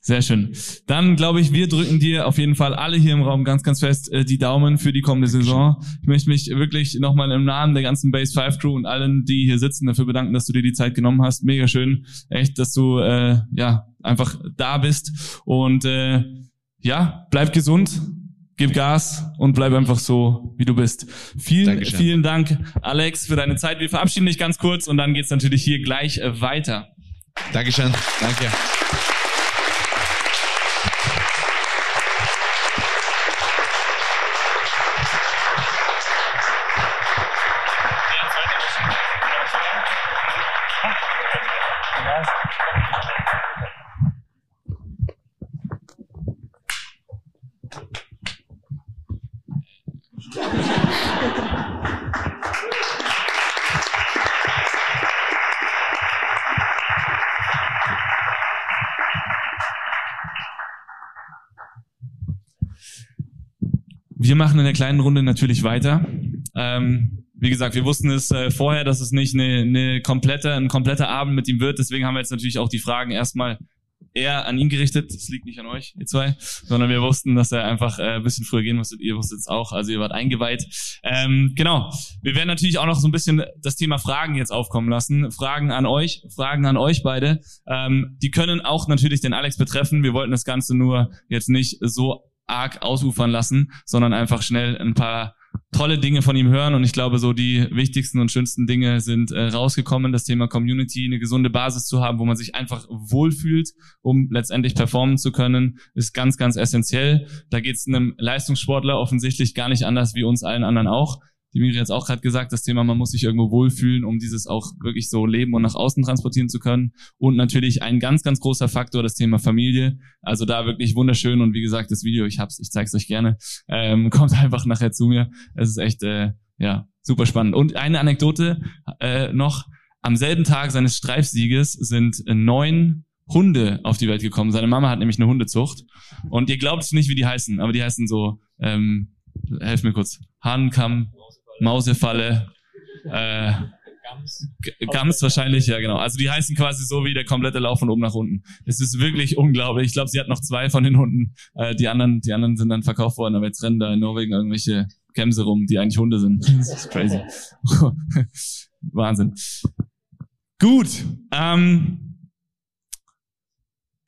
Sehr schön. Dann glaube ich, wir drücken dir auf jeden Fall alle hier im Raum ganz, ganz fest äh, die Daumen für die kommende Saison. Ich möchte mich wirklich nochmal im Namen der ganzen Base 5 Crew und allen, die hier sitzen, dafür bedanken, dass du dir die Zeit genommen hast. Mega schön. Echt, dass du äh, ja einfach da bist. Und äh, ja, bleib gesund, gib Gas und bleib einfach so, wie du bist. Vielen, Dankeschön. vielen Dank, Alex, für deine Zeit. Wir verabschieden dich ganz kurz und dann geht's natürlich hier gleich weiter. Dankeschön. Danke. Wir machen in der kleinen Runde natürlich weiter. Ähm, wie gesagt, wir wussten es äh, vorher, dass es nicht eine, eine komplette, ein kompletter Abend mit ihm wird. Deswegen haben wir jetzt natürlich auch die Fragen erstmal eher an ihn gerichtet. Das liegt nicht an euch, ihr zwei, sondern wir wussten, dass er einfach äh, ein bisschen früher gehen musste. Ihr wusstet es auch, also ihr wart eingeweiht. Ähm, genau. Wir werden natürlich auch noch so ein bisschen das Thema Fragen jetzt aufkommen lassen. Fragen an euch, Fragen an euch beide. Ähm, die können auch natürlich den Alex betreffen. Wir wollten das Ganze nur jetzt nicht so arg ausufern lassen, sondern einfach schnell ein paar tolle Dinge von ihm hören. Und ich glaube, so die wichtigsten und schönsten Dinge sind äh, rausgekommen. Das Thema Community, eine gesunde Basis zu haben, wo man sich einfach wohlfühlt, um letztendlich performen zu können, ist ganz, ganz essentiell. Da geht es einem Leistungssportler offensichtlich gar nicht anders wie uns allen anderen auch die Miri jetzt auch gerade gesagt, das Thema, man muss sich irgendwo wohlfühlen, um dieses auch wirklich so leben und nach außen transportieren zu können. Und natürlich ein ganz, ganz großer Faktor, das Thema Familie. Also da wirklich wunderschön und wie gesagt, das Video, ich hab's, ich zeig's euch gerne, ähm, kommt einfach nachher zu mir. Es ist echt, äh, ja, super spannend. Und eine Anekdote äh, noch, am selben Tag seines Streifsieges sind neun Hunde auf die Welt gekommen. Seine Mama hat nämlich eine Hundezucht. Und ihr glaubt nicht, wie die heißen, aber die heißen so, ähm, helf mir kurz, Hahnkamm, Mausefalle, äh, Gams wahrscheinlich, ja genau. Also die heißen quasi so wie der komplette Lauf von oben nach unten. Es ist wirklich unglaublich. Ich glaube, sie hat noch zwei von den Hunden. Äh, die anderen, die anderen sind dann verkauft worden, aber jetzt rennen da in Norwegen irgendwelche Kämse rum, die eigentlich Hunde sind. Das ist crazy. Wahnsinn. Gut. Ähm,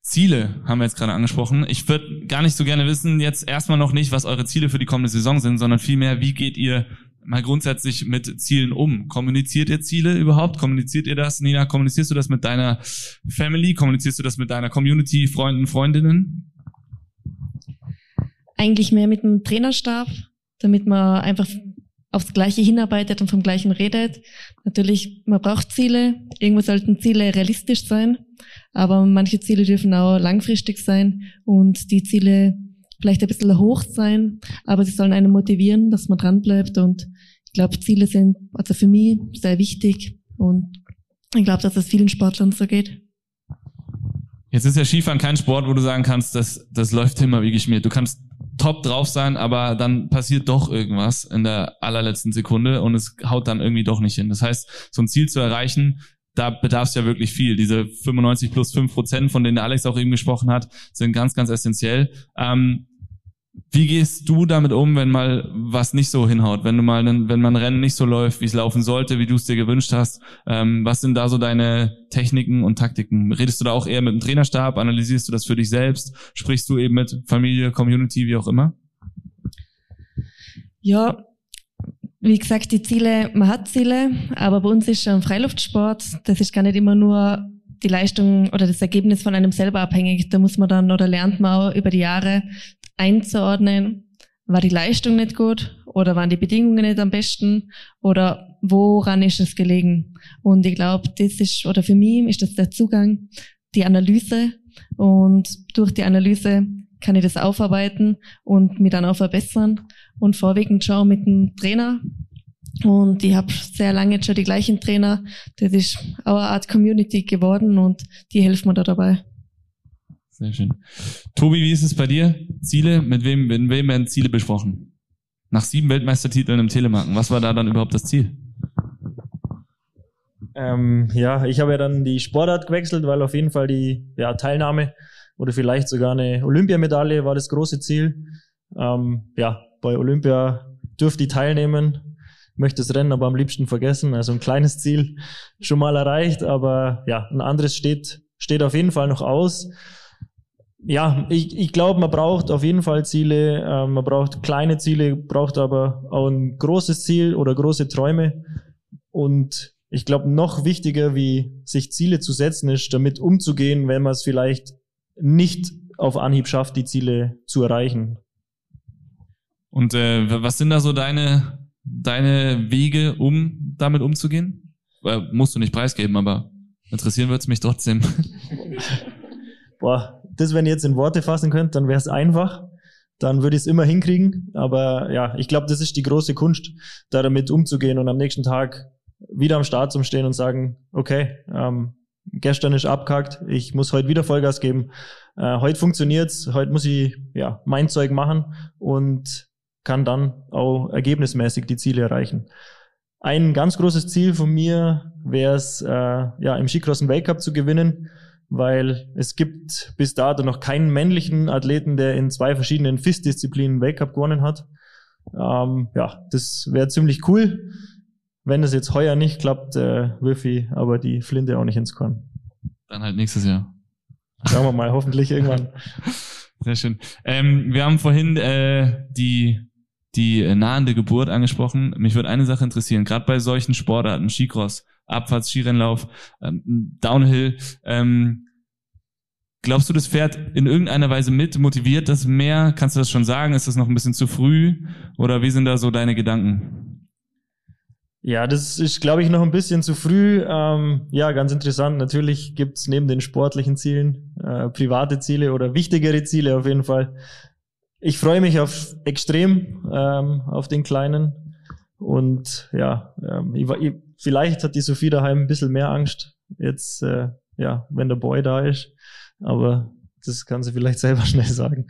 Ziele haben wir jetzt gerade angesprochen. Ich würde gar nicht so gerne wissen, jetzt erstmal noch nicht, was eure Ziele für die kommende Saison sind, sondern vielmehr, wie geht ihr mal grundsätzlich mit Zielen um? Kommuniziert ihr Ziele überhaupt? Kommuniziert ihr das? Nina, kommunizierst du das mit deiner Family? Kommunizierst du das mit deiner Community, Freunden, Freundinnen? Eigentlich mehr mit dem Trainerstab, damit man einfach aufs Gleiche hinarbeitet und vom Gleichen redet. Natürlich, man braucht Ziele. Irgendwo sollten Ziele realistisch sein, aber manche Ziele dürfen auch langfristig sein und die Ziele vielleicht ein bisschen hoch sein, aber sie sollen einen motivieren, dass man dranbleibt und ich glaube, Ziele sind also für mich sehr wichtig und ich glaube, dass es vielen Sportlern so geht. Jetzt ist ja Skifahren kein Sport, wo du sagen kannst, das, das läuft immer wie geschmiert. Du kannst top drauf sein, aber dann passiert doch irgendwas in der allerletzten Sekunde und es haut dann irgendwie doch nicht hin. Das heißt, so ein Ziel zu erreichen, da bedarf es ja wirklich viel. Diese 95 plus 5 Prozent, von denen Alex auch eben gesprochen hat, sind ganz, ganz essentiell. Ähm, wie gehst du damit um, wenn mal was nicht so hinhaut, wenn du mal, wenn man Rennen nicht so läuft, wie es laufen sollte, wie du es dir gewünscht hast? Ähm, was sind da so deine Techniken und Taktiken? Redest du da auch eher mit dem Trainerstab? Analysierst du das für dich selbst? Sprichst du eben mit Familie, Community, wie auch immer? Ja, wie gesagt, die Ziele, man hat Ziele, aber bei uns ist schon Freiluftsport. Das ist gar nicht immer nur die Leistung oder das Ergebnis von einem selber abhängig. Da muss man dann oder lernt man auch über die Jahre einzuordnen, war die Leistung nicht gut oder waren die Bedingungen nicht am besten oder woran ist es gelegen? Und ich glaube, das ist, oder für mich ist das der Zugang, die Analyse und durch die Analyse kann ich das aufarbeiten und mich dann auch verbessern und vorwiegend schon mit dem Trainer. Und ich habe sehr lange schon die gleichen Trainer. Das ist auch eine Art Community geworden und die helfen mir da dabei. Sehr schön. Tobi, wie ist es bei dir? Ziele? Mit wem, mit wem werden Ziele besprochen? Nach sieben Weltmeistertiteln im Telemarken, was war da dann überhaupt das Ziel? Ähm, ja, ich habe ja dann die Sportart gewechselt, weil auf jeden Fall die ja, Teilnahme oder vielleicht sogar eine Olympiamedaille war das große Ziel. Ähm, ja, bei Olympia dürfte ich teilnehmen, möchte das Rennen aber am liebsten vergessen. Also ein kleines Ziel schon mal erreicht, aber ja, ein anderes steht, steht auf jeden Fall noch aus. Ja, ich, ich glaube, man braucht auf jeden Fall Ziele, äh, man braucht kleine Ziele, braucht aber auch ein großes Ziel oder große Träume. Und ich glaube, noch wichtiger, wie sich Ziele zu setzen, ist, damit umzugehen, wenn man es vielleicht nicht auf Anhieb schafft, die Ziele zu erreichen. Und äh, was sind da so deine, deine Wege, um damit umzugehen? Äh, musst du nicht preisgeben, aber interessieren würde es mich trotzdem. Boah, das, wenn ihr jetzt in Worte fassen könnt, dann wäre es einfach. Dann würde ich es immer hinkriegen. Aber ja, ich glaube, das ist die große Kunst, da damit umzugehen und am nächsten Tag wieder am Start zum Stehen und sagen, okay, ähm, gestern ist abkackt, ich muss heute wieder Vollgas geben. Äh, heute funktioniert's, heute muss ich ja mein Zeug machen und kann dann auch ergebnismäßig die Ziele erreichen. Ein ganz großes Ziel von mir wäre es, äh, ja, im Skicross einen Weltcup zu gewinnen, weil es gibt bis dato noch keinen männlichen Athleten, der in zwei verschiedenen FIS-Disziplinen Weltcup gewonnen hat. Ähm, ja, das wäre ziemlich cool. Wenn es jetzt heuer nicht klappt, äh, wirf ich aber die Flinte auch nicht ins Korn. Dann halt nächstes Jahr. Schauen wir mal, hoffentlich irgendwann. Sehr schön. Ähm, wir haben vorhin äh, die die äh, nahende Geburt angesprochen. Mich würde eine Sache interessieren, gerade bei solchen Sportarten, Skicross, Abfahrts, Skirennlauf, ähm, Downhill, ähm, glaubst du, das fährt in irgendeiner Weise mit, motiviert das mehr? Kannst du das schon sagen? Ist das noch ein bisschen zu früh? Oder wie sind da so deine Gedanken? Ja, das ist, glaube ich, noch ein bisschen zu früh. Ähm, ja, ganz interessant. Natürlich gibt's neben den sportlichen Zielen äh, private Ziele oder wichtigere Ziele auf jeden Fall. Ich freue mich auf extrem ähm, auf den Kleinen. Und ja, ähm, ich, ich, vielleicht hat die Sophie daheim ein bisschen mehr Angst, jetzt, äh, ja, wenn der Boy da ist. Aber das kann sie vielleicht selber schnell sagen.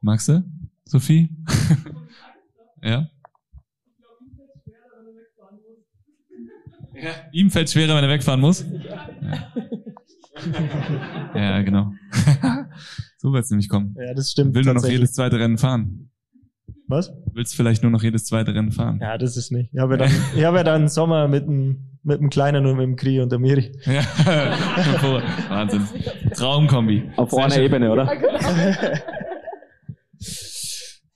Magst du, Sophie? ja? Ja. Ihm fällt schwerer, wenn er wegfahren muss. Ja, ja genau. so wird es nämlich kommen. Ja, das stimmt. Will nur noch jedes zweite Rennen fahren. Was? Willst vielleicht nur noch jedes zweite Rennen fahren? Ja, das ist nicht. Ich habe ja dann, ich habe ja dann Sommer mit dem, mit dem Kleinen und mit dem Kri und der Miri. Ja, Wahnsinn. Traumkombi. Auf einer Ebene, oder?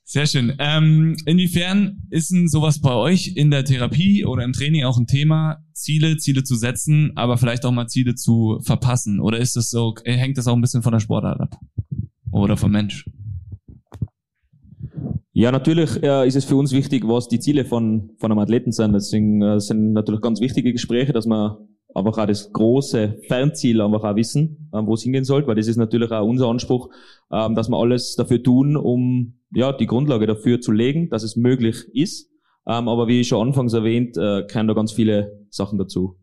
Sehr schön. Ähm, inwiefern ist denn sowas bei euch in der Therapie oder im Training auch ein Thema, Ziele, Ziele zu setzen, aber vielleicht auch mal Ziele zu verpassen? Oder ist das so, hängt das auch ein bisschen von der Sportart ab? Oder vom Mensch? Ja, natürlich äh, ist es für uns wichtig, was die Ziele von, von einem Athleten sind. Deswegen äh, sind natürlich ganz wichtige Gespräche, dass man einfach auch das große Fernziel einfach auch wissen, ähm, wo es hingehen soll, weil das ist natürlich auch unser Anspruch, ähm, dass wir alles dafür tun, um ja die Grundlage dafür zu legen, dass es möglich ist. Ähm, aber wie schon anfangs erwähnt, äh, da ganz viele Sachen dazu.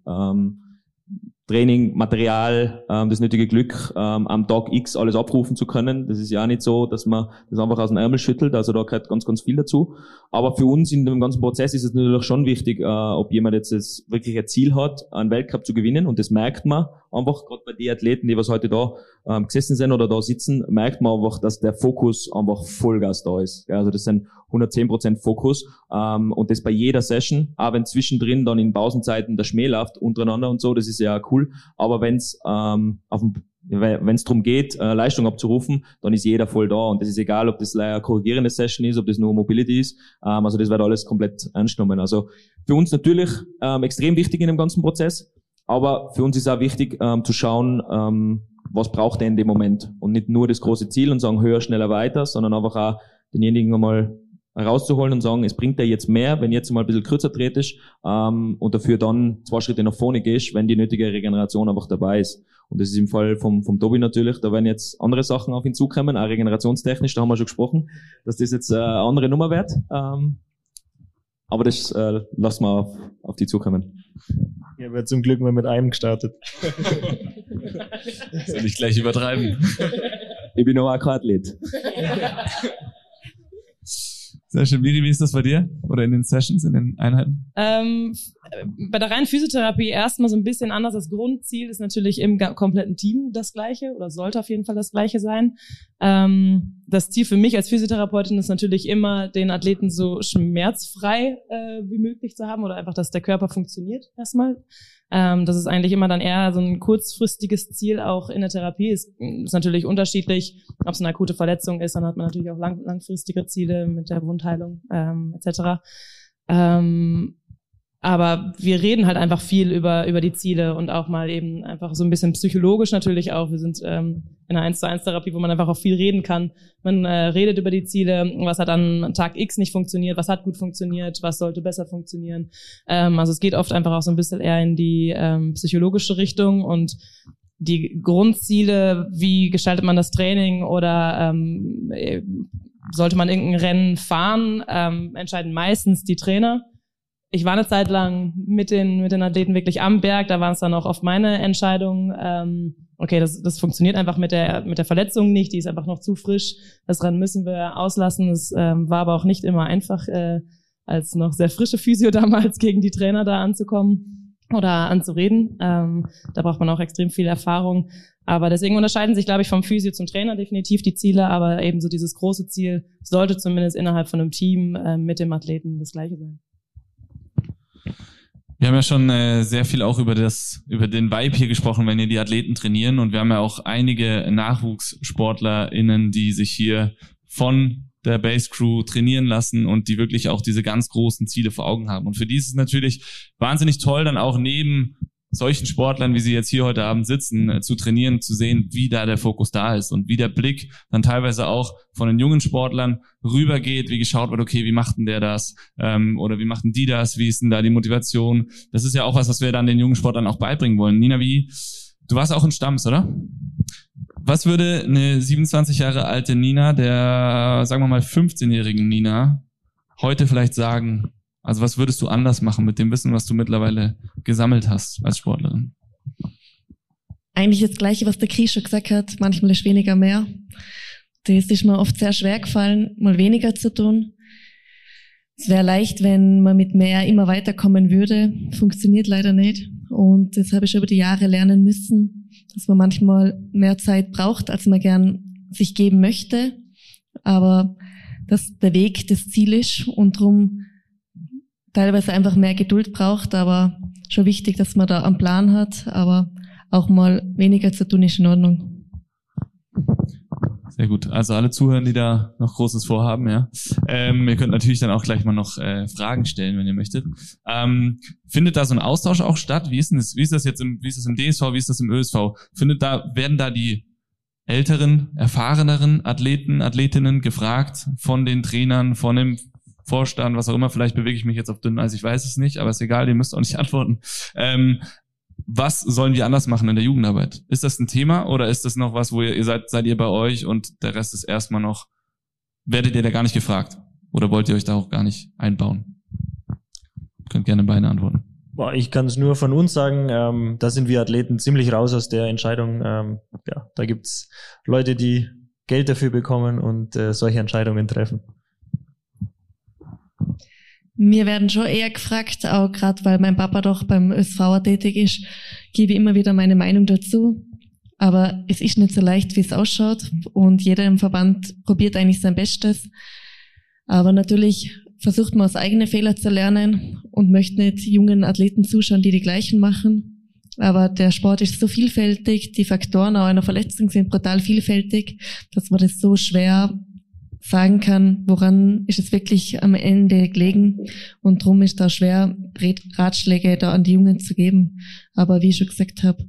Training, Material, ähm, das nötige Glück, ähm, am Tag X alles abrufen zu können. Das ist ja auch nicht so, dass man das einfach aus dem Ärmel schüttelt. Also da gehört ganz, ganz viel dazu. Aber für uns in dem ganzen Prozess ist es natürlich schon wichtig, äh, ob jemand jetzt das wirkliche Ziel hat, einen Weltcup zu gewinnen. Und das merkt man einfach, gerade bei den Athleten, die was heute da ähm, gesessen sind oder da sitzen, merkt man einfach, dass der Fokus einfach Vollgas da ist. Ja, also das sind 110% Fokus. Ähm, und das bei jeder Session, auch wenn zwischendrin dann in Pausenzeiten der Schmäh läuft untereinander und so, das ist ja cool. Aber wenn's ähm, auf dem wenn es darum geht, äh, Leistung abzurufen, dann ist jeder voll da. Und das ist egal, ob das eine korrigierende Session ist, ob das nur Mobility ist. Ähm, also das wird alles komplett ernst genommen. Also für uns natürlich ähm, extrem wichtig in dem ganzen Prozess. Aber für uns ist auch wichtig ähm, zu schauen, ähm, was braucht er in dem Moment. Und nicht nur das große Ziel und sagen höher, schneller, weiter, sondern einfach auch denjenigen einmal rauszuholen und sagen, es bringt dir jetzt mehr, wenn jetzt mal ein bisschen kürzer tretest ähm, und dafür dann zwei Schritte nach vorne gehst, wenn die nötige Regeneration einfach dabei ist. Und das ist im Fall vom, vom Tobi natürlich, da werden jetzt andere Sachen auf ihn zukommen, auch regenerationstechnisch, da haben wir schon gesprochen, dass das jetzt äh, eine andere Nummer wird. Ähm, aber das äh, lassen wir auf, auf die zukommen. Ja, wird zum Glück mal mit einem gestartet. Soll ich gleich übertreiben? Ich bin noch ein Athlet. Sehr schön. Miri, wie ist das bei dir? Oder in den Sessions, in den Einheiten? Ähm, bei der reinen Physiotherapie erstmal so ein bisschen anders. Das Grundziel ist natürlich im kompletten Team das gleiche oder sollte auf jeden Fall das gleiche sein. Ähm, das Ziel für mich als Physiotherapeutin ist natürlich immer, den Athleten so schmerzfrei äh, wie möglich zu haben oder einfach, dass der Körper funktioniert erstmal. Ähm, das ist eigentlich immer dann eher so ein kurzfristiges Ziel auch in der Therapie. Ist, ist natürlich unterschiedlich, ob es eine akute Verletzung ist, dann hat man natürlich auch lang, langfristige Ziele mit der Wundheilung ähm, etc. Ähm, aber wir reden halt einfach viel über, über die Ziele und auch mal eben einfach so ein bisschen psychologisch natürlich auch. Wir sind ähm, in einer 1 zu 1 Therapie, wo man einfach auch viel reden kann. Man äh, redet über die Ziele, was hat an Tag X nicht funktioniert, was hat gut funktioniert, was sollte besser funktionieren. Ähm, also es geht oft einfach auch so ein bisschen eher in die ähm, psychologische Richtung und die Grundziele, wie gestaltet man das Training oder ähm, äh, sollte man irgendein Rennen fahren, ähm, entscheiden meistens die Trainer ich war eine Zeit lang mit den, mit den Athleten wirklich am Berg, da waren es dann auch oft meine Entscheidungen. Ähm, okay, das, das funktioniert einfach mit der, mit der Verletzung nicht, die ist einfach noch zu frisch. Das Rennen müssen wir auslassen. Es ähm, war aber auch nicht immer einfach, äh, als noch sehr frische Physio damals gegen die Trainer da anzukommen oder anzureden. Ähm, da braucht man auch extrem viel Erfahrung. Aber deswegen unterscheiden sich, glaube ich, vom Physio zum Trainer definitiv die Ziele, aber ebenso dieses große Ziel sollte zumindest innerhalb von einem Team äh, mit dem Athleten das gleiche sein. Wir haben ja schon äh, sehr viel auch über das, über den Vibe hier gesprochen, wenn ihr die Athleten trainieren. Und wir haben ja auch einige NachwuchssportlerInnen, die sich hier von der Base Crew trainieren lassen und die wirklich auch diese ganz großen Ziele vor Augen haben. Und für die ist es natürlich wahnsinnig toll, dann auch neben solchen Sportlern, wie sie jetzt hier heute Abend sitzen, äh, zu trainieren, zu sehen, wie da der Fokus da ist und wie der Blick dann teilweise auch von den jungen Sportlern rübergeht, wie geschaut wird, okay, wie macht denn der das ähm, oder wie machten die das, wie ist denn da die Motivation. Das ist ja auch was, was wir dann den jungen Sportlern auch beibringen wollen. Nina, wie, du warst auch in Stamms, oder? Was würde eine 27 Jahre alte Nina, der, sagen wir mal, 15-jährigen Nina, heute vielleicht sagen, also was würdest du anders machen mit dem Wissen, was du mittlerweile gesammelt hast als Sportlerin? Eigentlich das Gleiche, was der Krie schon gesagt hat. Manchmal ist weniger mehr. Das ist mir oft sehr schwer gefallen, mal weniger zu tun. Es wäre leicht, wenn man mit mehr immer weiterkommen würde. Funktioniert leider nicht. Und das habe ich über die Jahre lernen müssen, dass man manchmal mehr Zeit braucht, als man gern sich geben möchte. Aber dass der Weg das Ziel ist und darum teilweise einfach mehr Geduld braucht, aber schon wichtig, dass man da einen Plan hat, aber auch mal weniger zu tun ist in Ordnung. Sehr gut. Also alle Zuhörer, die da noch Großes vorhaben, ja. Ähm, ihr könnt natürlich dann auch gleich mal noch äh, Fragen stellen, wenn ihr möchtet. Ähm, findet da so ein Austausch auch statt? Wie ist denn das, wie ist das jetzt im, wie ist das im DSV, wie ist das im ÖSV? Findet da, werden da die älteren, erfahreneren Athleten, Athletinnen gefragt von den Trainern, von dem Vorstand, was auch immer, vielleicht bewege ich mich jetzt auf dünn Eis, ich weiß es nicht, aber ist egal, ihr müsst auch nicht antworten. Ähm, was sollen wir anders machen in der Jugendarbeit? Ist das ein Thema oder ist das noch was, wo ihr, ihr seid, seid ihr bei euch und der Rest ist erstmal noch, werdet ihr da gar nicht gefragt? Oder wollt ihr euch da auch gar nicht einbauen? Könnt gerne beide antworten. Ich kann es nur von uns sagen, ähm, da sind wir Athleten ziemlich raus aus der Entscheidung. Ähm, ja, da gibt's Leute, die Geld dafür bekommen und äh, solche Entscheidungen treffen. Mir werden schon eher gefragt, auch gerade weil mein Papa doch beim ÖSV tätig ist, gebe ich immer wieder meine Meinung dazu. Aber es ist nicht so leicht, wie es ausschaut und jeder im Verband probiert eigentlich sein Bestes. Aber natürlich versucht man aus eigenen Fehlern zu lernen und möchte nicht jungen Athleten zuschauen, die die gleichen machen. Aber der Sport ist so vielfältig, die Faktoren auch einer Verletzung sind brutal vielfältig, dass man das so schwer sagen kann, woran ist es wirklich am Ende gelegen. Und darum ist da schwer, Ratschläge da an die Jungen zu geben. Aber wie ich schon gesagt habe,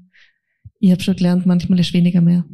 ich habe schon gelernt, manchmal ist weniger mehr.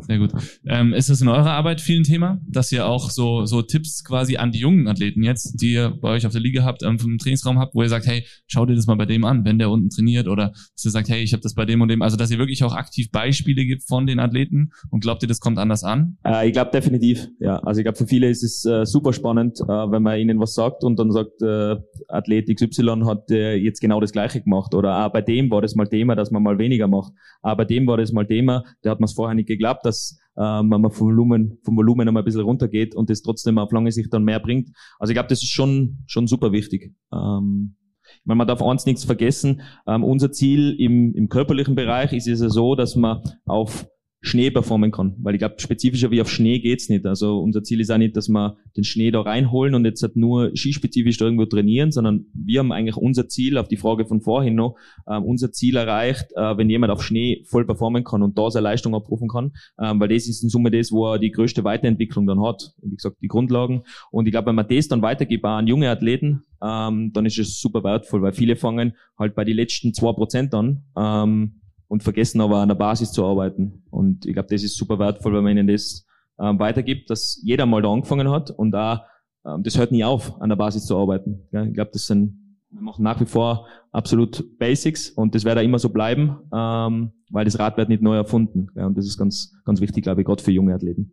Sehr gut. Ähm, ist es in eurer Arbeit viel ein Thema, dass ihr auch so, so Tipps quasi an die jungen Athleten jetzt, die ihr bei euch auf der Liga habt, ähm, vom Trainingsraum habt, wo ihr sagt, hey, schau dir das mal bei dem an, wenn der unten trainiert oder dass ihr sagt, hey, ich habe das bei dem und dem, also dass ihr wirklich auch aktiv Beispiele gibt von den Athleten und glaubt ihr, das kommt anders an? Äh, ich glaube definitiv, ja. Also ich glaube, für viele ist es äh, super spannend, äh, wenn man ihnen was sagt und dann sagt, äh, Athlet XY hat äh, jetzt genau das Gleiche gemacht oder ah, bei dem war das mal Thema, dass man mal weniger macht. Ah, bei dem war das mal Thema, der hat man es vorher nicht geglaubt dass ähm, man vom Volumen, vom Volumen einmal ein bisschen runtergeht und das trotzdem auf lange Sicht dann mehr bringt. Also ich glaube, das ist schon, schon super wichtig. Ähm, ich meine, man darf eins nichts vergessen. Ähm, unser Ziel im, im körperlichen Bereich ist es ja so, dass man auf Schnee performen kann. Weil ich glaube, spezifischer wie auf Schnee geht's nicht. Also unser Ziel ist auch nicht, dass wir den Schnee da reinholen und jetzt halt nur skispezifisch da irgendwo trainieren, sondern wir haben eigentlich unser Ziel, auf die Frage von vorhin noch, äh, unser Ziel erreicht, äh, wenn jemand auf Schnee voll performen kann und da seine Leistung abrufen kann, äh, weil das ist in Summe das, wo er die größte Weiterentwicklung dann hat. Wie gesagt, die Grundlagen. Und ich glaube, wenn man das dann weitergibt an junge Athleten, ähm, dann ist es super wertvoll, weil viele fangen halt bei den letzten zwei Prozent an. Ähm, und vergessen aber an der Basis zu arbeiten. Und ich glaube, das ist super wertvoll, wenn man ihnen das ähm, weitergibt, dass jeder mal da angefangen hat und da ähm, das hört nie auf, an der Basis zu arbeiten. Ja, ich glaube, das sind wir machen nach wie vor absolut Basics und das wird auch immer so bleiben, ähm, weil das Rad wird nicht neu erfunden. Ja, und das ist ganz, ganz wichtig, glaube ich, gerade für junge Athleten.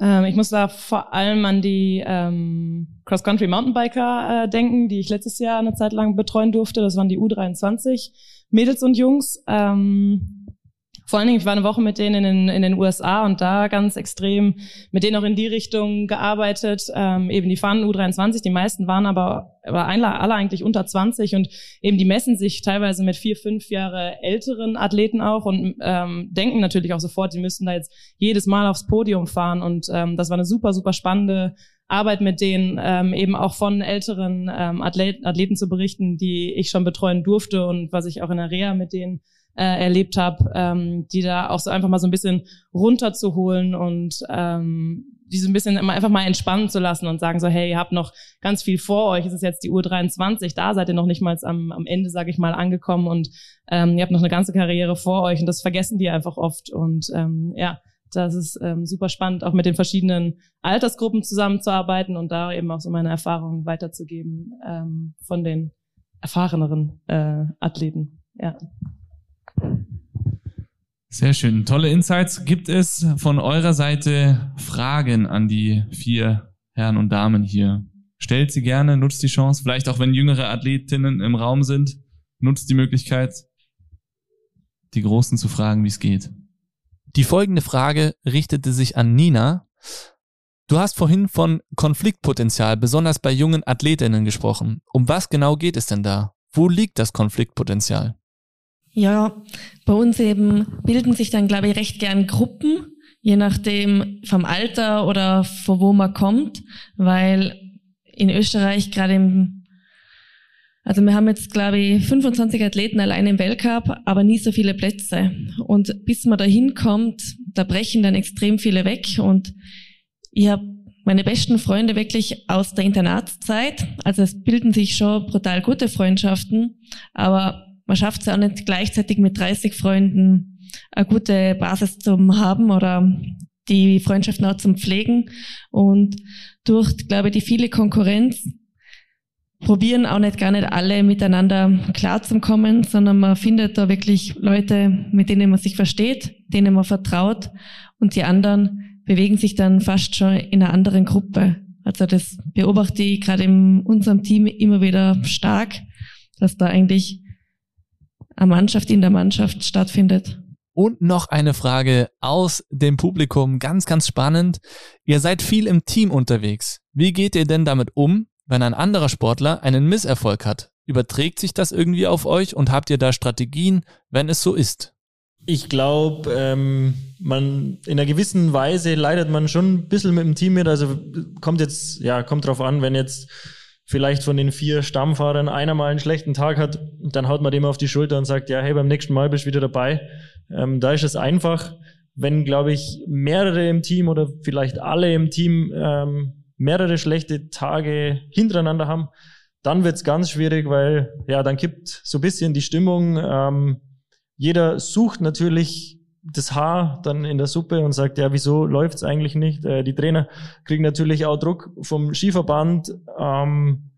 Ähm, ich muss da vor allem an die ähm, Cross-Country Mountainbiker äh, denken, die ich letztes Jahr eine Zeit lang betreuen durfte. Das waren die U23 Mädels und Jungs. Ähm, vor allen Dingen, ich war eine Woche mit denen in den, in den USA und da ganz extrem mit denen auch in die Richtung gearbeitet. Ähm, eben die fahren U23, die meisten waren aber, aber alle eigentlich unter 20 und eben die messen sich teilweise mit vier, fünf Jahre älteren Athleten auch und ähm, denken natürlich auch sofort, die müssten da jetzt jedes Mal aufs Podium fahren und ähm, das war eine super, super spannende Arbeit mit denen, ähm, eben auch von älteren ähm, Athleten, Athleten zu berichten, die ich schon betreuen durfte und was ich auch in der Reha mit denen äh, erlebt habe, ähm, die da auch so einfach mal so ein bisschen runterzuholen und ähm, die so ein bisschen einfach mal entspannen zu lassen und sagen so, hey, ihr habt noch ganz viel vor euch, es ist jetzt die Uhr 23, da seid ihr noch nicht mal am, am Ende, sage ich mal, angekommen und ähm, ihr habt noch eine ganze Karriere vor euch und das vergessen die einfach oft und ähm, ja, das ist ähm, super spannend, auch mit den verschiedenen Altersgruppen zusammenzuarbeiten und da eben auch so meine Erfahrungen weiterzugeben ähm, von den erfahreneren äh, Athleten. Ja. Sehr schön. Tolle Insights. Gibt es von eurer Seite Fragen an die vier Herren und Damen hier? Stellt sie gerne, nutzt die Chance. Vielleicht auch wenn jüngere Athletinnen im Raum sind, nutzt die Möglichkeit, die Großen zu fragen, wie es geht. Die folgende Frage richtete sich an Nina. Du hast vorhin von Konfliktpotenzial, besonders bei jungen Athletinnen gesprochen. Um was genau geht es denn da? Wo liegt das Konfliktpotenzial? Ja, bei uns eben bilden sich dann, glaube ich, recht gern Gruppen, je nachdem vom Alter oder von wo man kommt, weil in Österreich gerade im, also wir haben jetzt, glaube ich, 25 Athleten allein im Weltcup, aber nie so viele Plätze. Und bis man da hinkommt, da brechen dann extrem viele weg und ich habe meine besten Freunde wirklich aus der Internatszeit. Also es bilden sich schon brutal gute Freundschaften, aber man schafft es ja auch nicht gleichzeitig mit 30 Freunden eine gute Basis zum haben oder die Freundschaften auch zum Pflegen. Und durch, glaube ich, die viele Konkurrenz probieren auch nicht gar nicht alle miteinander klarzukommen, sondern man findet da wirklich Leute, mit denen man sich versteht, denen man vertraut und die anderen bewegen sich dann fast schon in einer anderen Gruppe. Also das beobachte ich gerade in unserem Team immer wieder stark, dass da eigentlich eine Mannschaft in der Mannschaft stattfindet. Und noch eine Frage aus dem Publikum, ganz, ganz spannend. Ihr seid viel im Team unterwegs. Wie geht ihr denn damit um, wenn ein anderer Sportler einen Misserfolg hat? Überträgt sich das irgendwie auf euch und habt ihr da Strategien, wenn es so ist? Ich glaube, ähm, man in einer gewissen Weise leidet man schon ein bisschen mit dem Team mit. Also kommt jetzt, ja, kommt drauf an, wenn jetzt vielleicht von den vier Stammfahrern einer mal einen schlechten Tag hat, dann haut man dem auf die Schulter und sagt, ja, hey, beim nächsten Mal bist du wieder dabei. Ähm, da ist es einfach, wenn, glaube ich, mehrere im Team oder vielleicht alle im Team ähm, mehrere schlechte Tage hintereinander haben, dann wird's ganz schwierig, weil ja, dann kippt so ein bisschen die Stimmung. Ähm, jeder sucht natürlich das Haar dann in der Suppe und sagt, ja, wieso läuft's eigentlich nicht? Äh, die Trainer kriegen natürlich auch Druck vom Skiverband ähm,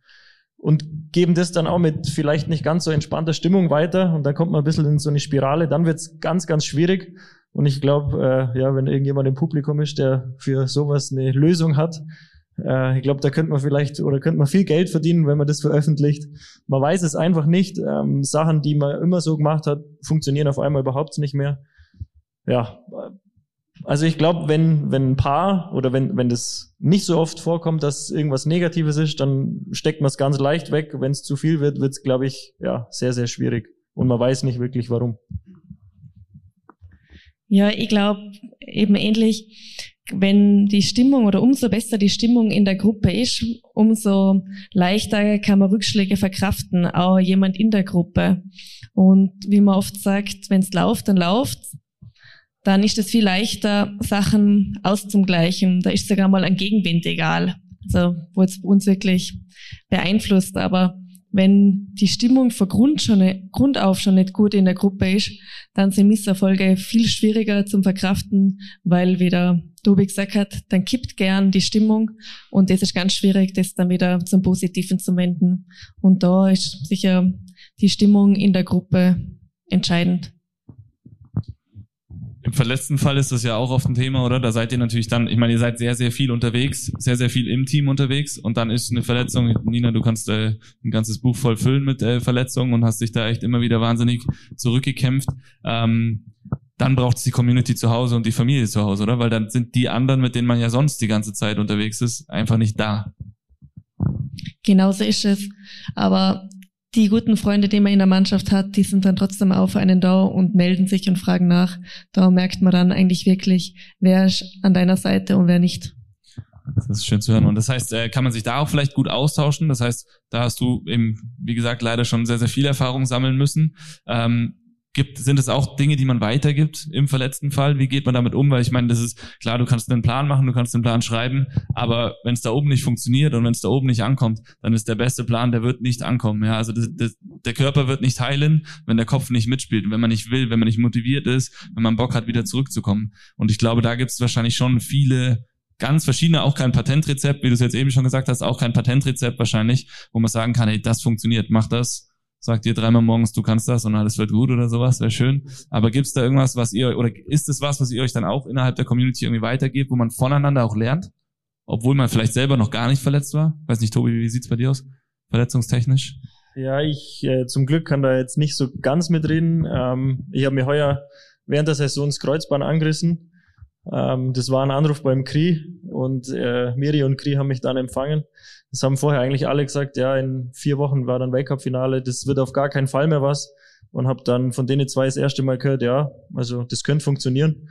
und geben das dann auch mit vielleicht nicht ganz so entspannter Stimmung weiter und dann kommt man ein bisschen in so eine Spirale, dann wird's ganz, ganz schwierig. Und ich glaube, äh, ja, wenn irgendjemand im Publikum ist, der für sowas eine Lösung hat, äh, ich glaube, da könnte man vielleicht oder könnte man viel Geld verdienen, wenn man das veröffentlicht. Man weiß es einfach nicht. Ähm, Sachen, die man immer so gemacht hat, funktionieren auf einmal überhaupt nicht mehr. ja, also ich glaube, wenn, wenn ein Paar oder wenn, wenn das nicht so oft vorkommt, dass irgendwas Negatives ist, dann steckt man es ganz leicht weg. Wenn es zu viel wird, wird es, glaube ich, ja, sehr, sehr schwierig. Und man weiß nicht wirklich warum. Ja, ich glaube eben ähnlich, wenn die Stimmung oder umso besser die Stimmung in der Gruppe ist, umso leichter kann man Rückschläge verkraften, auch jemand in der Gruppe. Und wie man oft sagt, wenn es läuft, dann läuft dann ist es viel leichter, Sachen auszugleichen. Da ist sogar mal ein Gegenwind egal. Also, wo es uns wirklich beeinflusst. Aber wenn die Stimmung von Grund, schon, Grund auf schon nicht gut in der Gruppe ist, dann sind Misserfolge viel schwieriger zum Verkraften, weil wieder Tobi gesagt hat, dann kippt gern die Stimmung und das ist ganz schwierig, das dann wieder zum Positiven zu wenden. Und da ist sicher die Stimmung in der Gruppe entscheidend. Im verletzten Fall ist das ja auch oft ein Thema, oder? Da seid ihr natürlich dann, ich meine, ihr seid sehr, sehr viel unterwegs, sehr, sehr viel im Team unterwegs und dann ist eine Verletzung, Nina, du kannst äh, ein ganzes Buch voll füllen mit äh, Verletzungen und hast dich da echt immer wieder wahnsinnig zurückgekämpft. Ähm, dann braucht es die Community zu Hause und die Familie zu Hause, oder? Weil dann sind die anderen, mit denen man ja sonst die ganze Zeit unterwegs ist, einfach nicht da. Genauso ist es. Aber die guten Freunde, die man in der Mannschaft hat, die sind dann trotzdem auf einen da und melden sich und fragen nach. Da merkt man dann eigentlich wirklich, wer ist an deiner Seite und wer nicht. Das ist schön zu hören. Und das heißt, äh, kann man sich da auch vielleicht gut austauschen? Das heißt, da hast du eben, wie gesagt, leider schon sehr, sehr viel Erfahrung sammeln müssen. Ähm, Gibt, sind es auch Dinge, die man weitergibt im verletzten Fall? Wie geht man damit um? Weil ich meine, das ist klar, du kannst einen Plan machen, du kannst einen Plan schreiben, aber wenn es da oben nicht funktioniert und wenn es da oben nicht ankommt, dann ist der beste Plan, der wird nicht ankommen. Ja, also das, das, der Körper wird nicht heilen, wenn der Kopf nicht mitspielt wenn man nicht will, wenn man nicht motiviert ist, wenn man Bock hat, wieder zurückzukommen. Und ich glaube, da gibt es wahrscheinlich schon viele ganz verschiedene, auch kein Patentrezept, wie du es jetzt eben schon gesagt hast, auch kein Patentrezept wahrscheinlich, wo man sagen kann, hey, das funktioniert, mach das sagt ihr dreimal morgens, du kannst das und alles wird gut oder sowas, wäre schön. Aber gibt es da irgendwas, was ihr, oder ist es was, was ihr euch dann auch innerhalb der Community irgendwie weitergebt, wo man voneinander auch lernt? Obwohl man vielleicht selber noch gar nicht verletzt war? Weiß nicht, Tobi, wie sieht's bei dir aus? Verletzungstechnisch? Ja, ich äh, zum Glück kann da jetzt nicht so ganz mitreden. Ähm, ich habe mir heuer während der Saison das Kreuzband angerissen. Ähm, das war ein Anruf beim Kri und äh, Miri und Kri haben mich dann empfangen. Das haben vorher eigentlich alle gesagt, ja, in vier Wochen war dann Weltcup-Finale, das wird auf gar keinen Fall mehr was. Und habe dann von denen zwei das erste Mal gehört, ja, also das könnte funktionieren.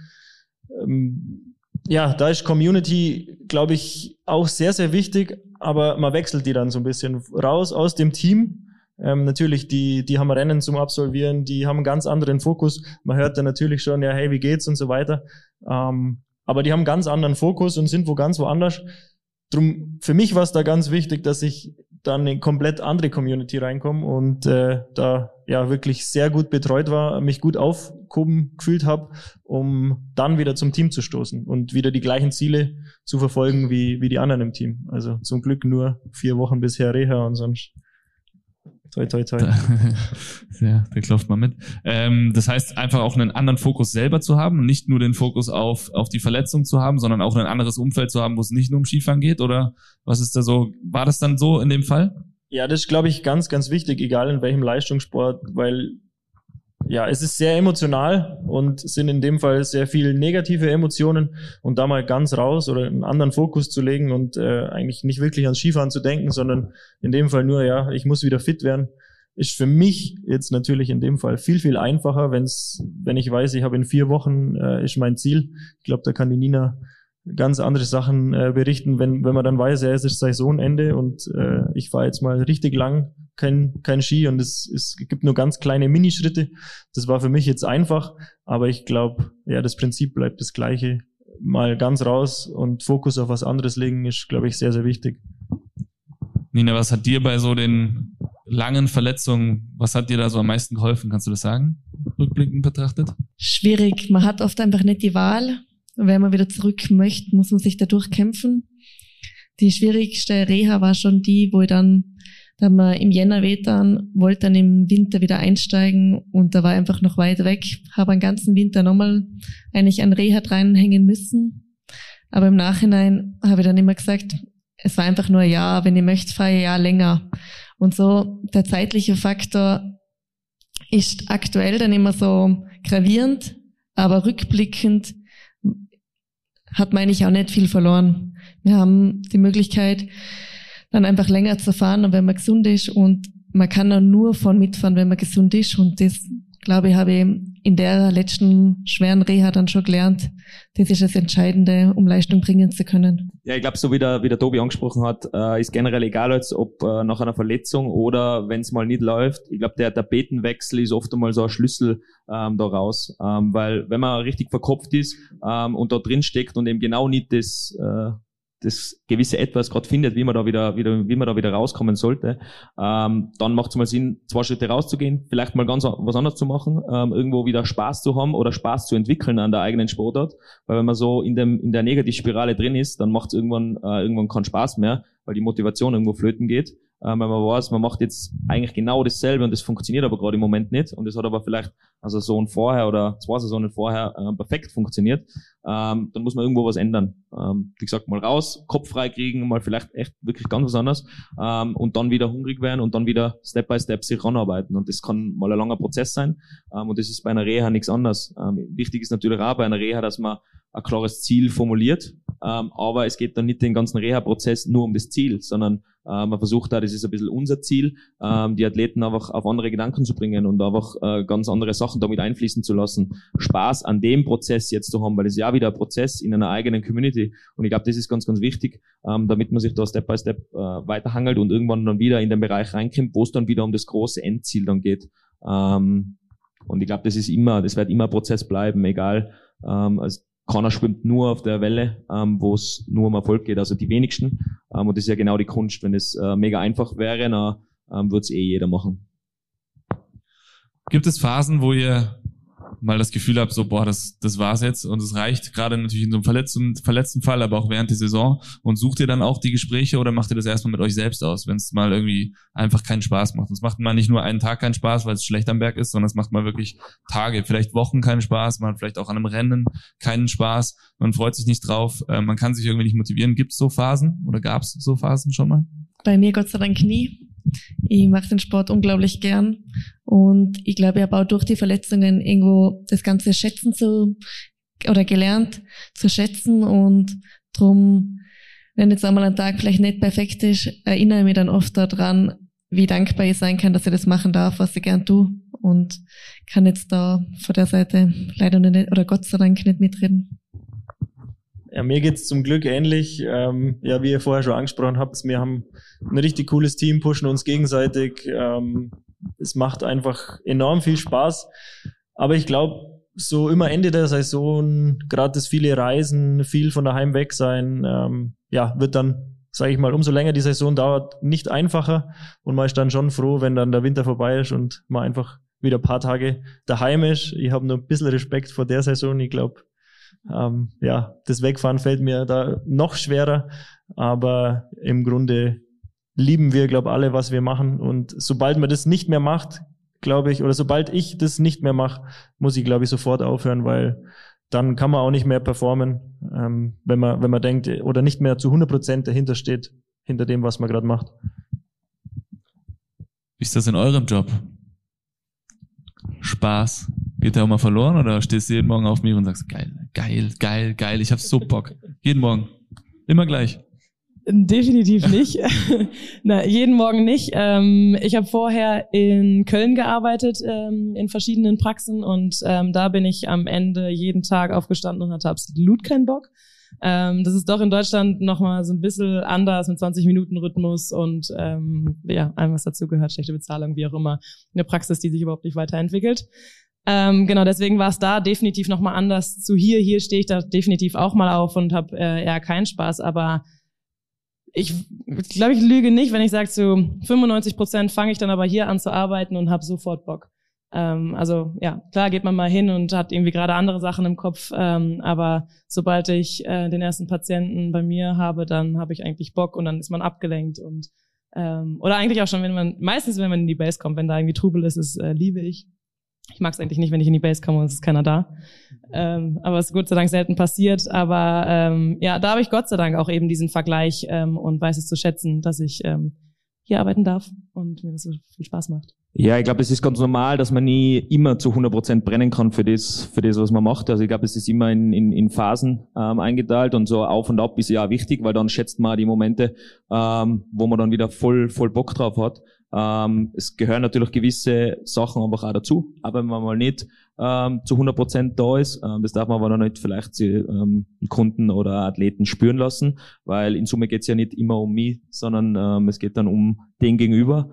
Ähm, ja, da ist Community, glaube ich, auch sehr, sehr wichtig, aber man wechselt die dann so ein bisschen raus aus dem Team. Ähm, natürlich, die, die haben Rennen zum Absolvieren, die haben einen ganz anderen Fokus. Man hört dann natürlich schon, ja, hey, wie geht's und so weiter. Ähm, aber die haben einen ganz anderen Fokus und sind wo ganz woanders. Drum, für mich war es da ganz wichtig, dass ich dann in eine komplett andere Community reinkomme und äh, da ja wirklich sehr gut betreut war, mich gut aufgehoben gefühlt habe, um dann wieder zum Team zu stoßen und wieder die gleichen Ziele zu verfolgen wie, wie die anderen im Team. Also zum Glück nur vier Wochen bisher Reha und sonst Toi, toi, toi. ja, da klopft man mit. Ähm, das heißt, einfach auch einen anderen Fokus selber zu haben nicht nur den Fokus auf, auf die Verletzung zu haben, sondern auch ein anderes Umfeld zu haben, wo es nicht nur um Skifahren geht? Oder was ist da so? War das dann so in dem Fall? Ja, das ist, glaube ich, ganz, ganz wichtig, egal in welchem Leistungssport, weil ja, es ist sehr emotional und sind in dem Fall sehr viel negative Emotionen und da mal ganz raus oder einen anderen Fokus zu legen und äh, eigentlich nicht wirklich ans Skifahren zu denken, sondern in dem Fall nur, ja, ich muss wieder fit werden, ist für mich jetzt natürlich in dem Fall viel, viel einfacher, wenn's, wenn ich weiß, ich habe in vier Wochen äh, ist mein Ziel. Ich glaube, da kann die Nina ganz andere Sachen äh, berichten, wenn, wenn man dann weiß, ja, es ist Saisonende und äh, ich fahre jetzt mal richtig lang kein, kein Ski und es, es gibt nur ganz kleine Minischritte. Das war für mich jetzt einfach, aber ich glaube, ja, das Prinzip bleibt das gleiche. Mal ganz raus und Fokus auf was anderes legen, ist, glaube ich, sehr, sehr wichtig. Nina, was hat dir bei so den langen Verletzungen, was hat dir da so am meisten geholfen? Kannst du das sagen, rückblickend betrachtet? Schwierig. Man hat oft einfach nicht die Wahl. Wenn man wieder zurück möchte, muss man sich da durchkämpfen. Die schwierigste Reha war schon die, wo ich dann da haben wir im Jänner wehtan, wollte dann im Winter wieder einsteigen und da war einfach noch weit weg. Habe einen ganzen Winter nochmal eigentlich an Reha reinhängen müssen. Aber im Nachhinein habe ich dann immer gesagt, es war einfach nur ein Jahr, wenn ich möchte, fahre ein Jahr länger. Und so der zeitliche Faktor ist aktuell dann immer so gravierend, Aber rückblickend hat meine ich auch nicht viel verloren. Wir haben die Möglichkeit, dann einfach länger zu fahren und wenn man gesund ist und man kann dann nur von mitfahren, wenn man gesund ist und das glaube ich, habe ich in der letzten schweren Reha dann schon gelernt. Das ist das Entscheidende, um Leistung bringen zu können. Ja, ich glaube, so wie der, wie der Tobi angesprochen hat, äh, ist generell egal, als ob äh, nach einer Verletzung oder wenn es mal nicht läuft. Ich glaube, der Tapetenwechsel ist oft einmal so ein Schlüssel ähm, da raus. Ähm, weil wenn man richtig verkopft ist ähm, und da drin steckt und eben genau nicht das äh, das gewisse Etwas gerade findet, wie man da wieder, wieder, wie man da wieder rauskommen sollte, ähm, dann macht es mal Sinn, zwei Schritte rauszugehen, vielleicht mal ganz was anderes zu machen, ähm, irgendwo wieder Spaß zu haben oder Spaß zu entwickeln an der eigenen Sportart. Weil wenn man so in dem in der Negativspirale drin ist, dann macht es irgendwann äh, irgendwann keinen Spaß mehr, weil die Motivation irgendwo flöten geht äh, wenn man weiß, man macht jetzt eigentlich genau dasselbe und das funktioniert aber gerade im Moment nicht und das hat aber vielleicht also so ein vorher oder zwei Saisonen vorher äh, perfekt funktioniert, ähm, dann muss man irgendwo was ändern. Ähm, wie gesagt, mal raus, Kopf frei kriegen, mal vielleicht echt wirklich ganz was anderes ähm, und dann wieder hungrig werden und dann wieder Step by Step sich ranarbeiten und das kann mal ein langer Prozess sein ähm, und das ist bei einer Reha nichts anderes. Ähm, wichtig ist natürlich auch bei einer Reha, dass man ein klares Ziel formuliert, ähm, aber es geht dann nicht den ganzen Reha-Prozess nur um das Ziel, sondern man versucht da, das ist ein bisschen unser Ziel, ähm, die Athleten einfach auf andere Gedanken zu bringen und einfach äh, ganz andere Sachen damit einfließen zu lassen. Spaß an dem Prozess jetzt zu haben, weil es ja wieder ein Prozess in einer eigenen Community und ich glaube, das ist ganz, ganz wichtig, ähm, damit man sich da Step by Step äh, weiterhangelt und irgendwann dann wieder in den Bereich reinkommt, wo es dann wieder um das große Endziel dann geht. Ähm, und ich glaube, das ist immer, das wird immer Prozess bleiben, egal. Also keiner schwimmt nur auf der Welle, ähm, wo es nur um Erfolg geht, also die wenigsten. Ähm, und das ist ja genau die Kunst. Wenn es äh, mega einfach wäre, dann ähm, würde es eh jeder machen. Gibt es Phasen, wo ihr mal das Gefühl habt, so, boah, das, das war's jetzt und es reicht, gerade natürlich in so einem verletzten, verletzten Fall, aber auch während der Saison und sucht ihr dann auch die Gespräche oder macht ihr das erstmal mit euch selbst aus, wenn es mal irgendwie einfach keinen Spaß macht? Es macht mal nicht nur einen Tag keinen Spaß, weil es schlecht am Berg ist, sondern es macht mal wirklich Tage, vielleicht Wochen keinen Spaß, man hat vielleicht auch an einem Rennen keinen Spaß, man freut sich nicht drauf, äh, man kann sich irgendwie nicht motivieren. Gibt es so Phasen oder gab es so Phasen schon mal? Bei mir Gott sei Dank nie. Ich mache den Sport unglaublich gern und ich glaube, ich habe auch durch die Verletzungen irgendwo das Ganze schätzen zu oder gelernt zu schätzen und drum, wenn jetzt einmal ein Tag vielleicht nicht perfekt ist, erinnere ich mich dann oft daran, wie dankbar ich sein kann, dass ich das machen darf, was ich gern tue und kann jetzt da von der Seite leider nicht oder Gott sei Dank nicht mitreden. Ja, mir geht's zum Glück ähnlich. Ähm, ja, wie ihr vorher schon angesprochen habt, wir haben ein richtig cooles Team, pushen uns gegenseitig. Ähm, es macht einfach enorm viel Spaß. Aber ich glaube, so immer Ende der Saison, gerade das viele Reisen, viel von daheim weg sein, ähm, ja, wird dann, sage ich mal, umso länger die Saison dauert, nicht einfacher. Und man ist dann schon froh, wenn dann der Winter vorbei ist und man einfach wieder ein paar Tage daheim ist. Ich habe nur ein bisschen Respekt vor der Saison. Ich glaube, ähm, ja, das Wegfahren fällt mir da noch schwerer. Aber im Grunde lieben wir, glaube alle, was wir machen. Und sobald man das nicht mehr macht, glaube ich, oder sobald ich das nicht mehr mache, muss ich, glaube ich, sofort aufhören, weil dann kann man auch nicht mehr performen, ähm, wenn man, wenn man denkt oder nicht mehr zu 100 Prozent dahinter steht, hinter dem, was man gerade macht. Wie ist das in eurem Job? Spaß? Geht der auch mal verloren oder stehst du jeden Morgen auf mich und sagst, geil, geil, geil, geil, ich hab so Bock. Jeden Morgen. Immer gleich. Definitiv nicht. Na, jeden Morgen nicht. Ähm, ich habe vorher in Köln gearbeitet, ähm, in verschiedenen Praxen und ähm, da bin ich am Ende jeden Tag aufgestanden und hatte absolut keinen Bock. Ähm, das ist doch in Deutschland nochmal so ein bisschen anders mit 20 Minuten Rhythmus und ähm, ja, allem was dazu gehört, schlechte Bezahlung, wie auch immer. Eine Praxis, die sich überhaupt nicht weiterentwickelt. Ähm, genau, deswegen war es da definitiv nochmal anders zu hier. Hier stehe ich da definitiv auch mal auf und habe äh, eher keinen Spaß, aber ich glaube, ich lüge nicht, wenn ich sage, zu 95 Prozent fange ich dann aber hier an zu arbeiten und habe sofort Bock. Ähm, also ja, klar geht man mal hin und hat irgendwie gerade andere Sachen im Kopf, ähm, aber sobald ich äh, den ersten Patienten bei mir habe, dann habe ich eigentlich Bock und dann ist man abgelenkt und ähm, oder eigentlich auch schon, wenn man meistens, wenn man in die Base kommt, wenn da irgendwie Trubel ist, ist äh, liebe ich. Ich mag es eigentlich nicht, wenn ich in die Base komme und es ist keiner da. Ähm, aber es ist Gott sei Dank selten passiert. Aber ähm, ja, da habe ich Gott sei Dank auch eben diesen Vergleich ähm, und weiß es zu schätzen, dass ich ähm, hier arbeiten darf und mir das so viel Spaß macht. Ja, ich glaube, es ist ganz normal, dass man nie immer zu 100 Prozent brennen kann für das, für das, was man macht. Also ich glaube, es ist immer in, in, in Phasen ähm, eingeteilt und so auf und ab ist ja auch wichtig, weil dann schätzt man die Momente, ähm, wo man dann wieder voll, voll Bock drauf hat. Ähm, es gehören natürlich gewisse Sachen einfach auch dazu, aber wenn man mal nicht ähm, zu 100 Prozent da ist, ähm, das darf man aber noch nicht vielleicht ähm, Kunden oder Athleten spüren lassen, weil in Summe geht es ja nicht immer um mich, sondern ähm, es geht dann um den Gegenüber.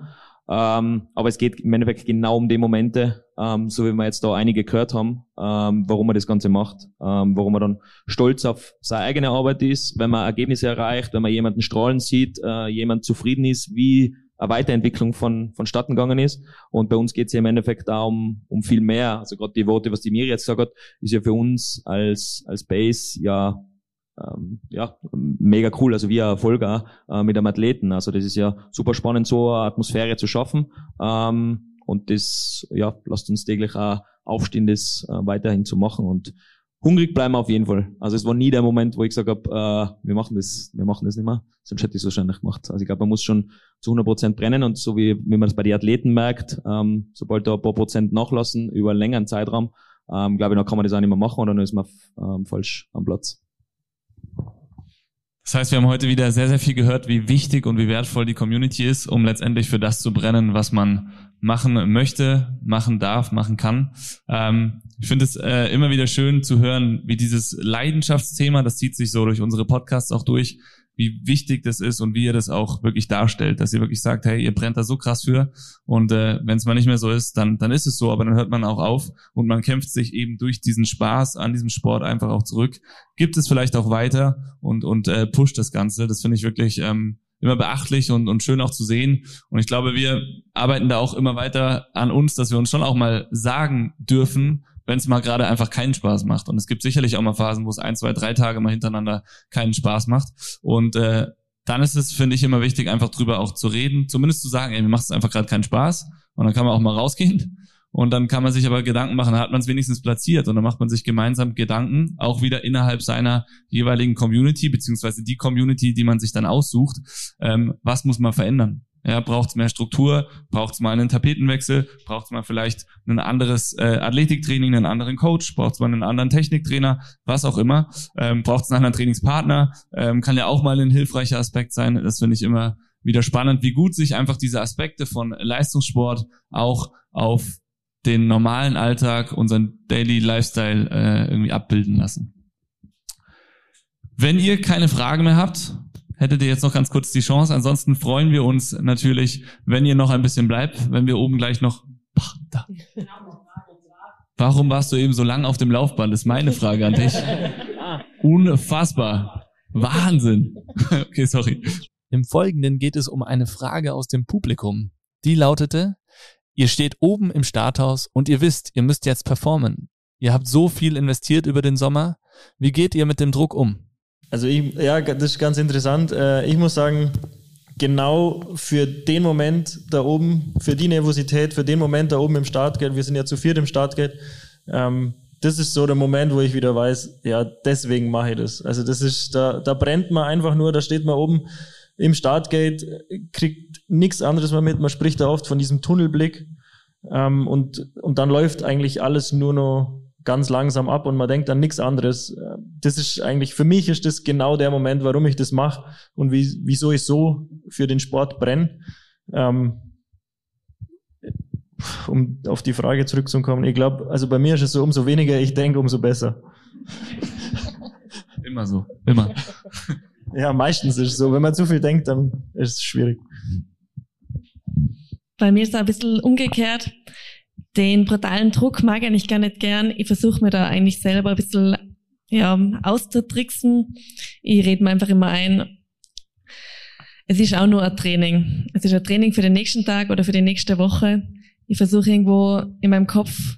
Ähm, aber es geht im Endeffekt genau um die Momente, ähm, so wie wir jetzt da einige gehört haben, ähm, warum man das Ganze macht, ähm, warum man dann stolz auf seine eigene Arbeit ist, wenn man Ergebnisse erreicht, wenn man jemanden strahlen sieht, äh, jemand zufrieden ist, wie eine Weiterentwicklung von, vonstatten gegangen ist. Und bei uns geht es ja im Endeffekt auch um, um viel mehr. Also gerade die Worte, was die Miri jetzt gesagt hat, ist ja für uns als, als Base ja ähm, ja, mega cool, also wir Erfolg auch äh, mit einem Athleten. Also das ist ja super spannend, so eine Atmosphäre zu schaffen. Ähm, und das ja, lasst uns täglich auch aufstehen, das äh, weiterhin zu machen. Und hungrig bleiben auf jeden Fall. Also es war nie der Moment, wo ich gesagt habe, äh, wir machen das, wir machen das nicht mehr, sonst hätte ich es wahrscheinlich gemacht. Also ich glaube, man muss schon zu 100 Prozent brennen und so wie, wie man das bei den Athleten merkt, ähm, sobald da ein paar Prozent nachlassen über einen längeren Zeitraum, ähm, glaube ich, dann kann man das auch nicht mehr machen oder dann ist man ähm, falsch am Platz. Das heißt, wir haben heute wieder sehr, sehr viel gehört, wie wichtig und wie wertvoll die Community ist, um letztendlich für das zu brennen, was man machen möchte, machen darf, machen kann. Ähm, ich finde es äh, immer wieder schön zu hören, wie dieses Leidenschaftsthema, das zieht sich so durch unsere Podcasts auch durch, wie wichtig das ist und wie ihr das auch wirklich darstellt, dass ihr wirklich sagt, hey, ihr brennt da so krass für und äh, wenn es mal nicht mehr so ist, dann dann ist es so, aber dann hört man auch auf und man kämpft sich eben durch diesen Spaß an diesem Sport einfach auch zurück, gibt es vielleicht auch weiter und und äh, pusht das Ganze. Das finde ich wirklich ähm, immer beachtlich und, und schön auch zu sehen. Und ich glaube, wir arbeiten da auch immer weiter an uns, dass wir uns schon auch mal sagen dürfen, wenn es mal gerade einfach keinen Spaß macht. Und es gibt sicherlich auch mal Phasen, wo es ein, zwei, drei Tage mal hintereinander keinen Spaß macht. Und äh, dann ist es, finde ich, immer wichtig, einfach drüber auch zu reden, zumindest zu sagen, ey, mir macht es einfach gerade keinen Spaß. Und dann kann man auch mal rausgehen. Und dann kann man sich aber Gedanken machen, dann hat man es wenigstens platziert und dann macht man sich gemeinsam Gedanken, auch wieder innerhalb seiner jeweiligen Community, beziehungsweise die Community, die man sich dann aussucht, ähm, was muss man verändern? Ja, braucht es mehr Struktur? Braucht es mal einen Tapetenwechsel? Braucht es mal vielleicht ein anderes äh, Athletiktraining, einen anderen Coach? Braucht es mal einen anderen Techniktrainer? Was auch immer. Ähm, braucht es einen anderen Trainingspartner? Ähm, kann ja auch mal ein hilfreicher Aspekt sein. Das finde ich immer wieder spannend, wie gut sich einfach diese Aspekte von Leistungssport auch auf den normalen Alltag, unseren Daily Lifestyle äh, irgendwie abbilden lassen. Wenn ihr keine Fragen mehr habt, hättet ihr jetzt noch ganz kurz die Chance. Ansonsten freuen wir uns natürlich, wenn ihr noch ein bisschen bleibt, wenn wir oben gleich noch. Ach, da. Warum warst du eben so lang auf dem Laufband? Das ist meine Frage an dich. Unfassbar. Wahnsinn. Okay, sorry. Im Folgenden geht es um eine Frage aus dem Publikum. Die lautete, ihr steht oben im Starthaus und ihr wisst, ihr müsst jetzt performen. Ihr habt so viel investiert über den Sommer. Wie geht ihr mit dem Druck um? Also ich, ja, das ist ganz interessant. Äh, ich muss sagen, genau für den Moment da oben, für die Nervosität, für den Moment da oben im Startgate, wir sind ja zu viert im Startgate, ähm, das ist so der Moment, wo ich wieder weiß, ja, deswegen mache ich das. Also das ist, da, da brennt man einfach nur, da steht man oben im Startgate, kriegt nichts anderes mehr mit, man spricht da oft von diesem Tunnelblick ähm, und, und dann läuft eigentlich alles nur noch ganz langsam ab und man denkt an nichts anderes. Das ist eigentlich, für mich ist das genau der Moment, warum ich das mache und wie, wieso ich so für den Sport brenne. Ähm, um auf die Frage zurückzukommen, ich glaube, also bei mir ist es so, umso weniger ich denke, umso besser. Immer so, immer. Ja, meistens ist es so. Wenn man zu viel denkt, dann ist es schwierig. Bei mir ist es ein bisschen umgekehrt den brutalen Druck mag ich eigentlich gar nicht gern. Ich versuche mir da eigentlich selber ein bisschen ja, auszutricksen. Ich rede mir einfach immer ein, es ist auch nur ein Training. Es ist ein Training für den nächsten Tag oder für die nächste Woche. Ich versuche irgendwo in meinem Kopf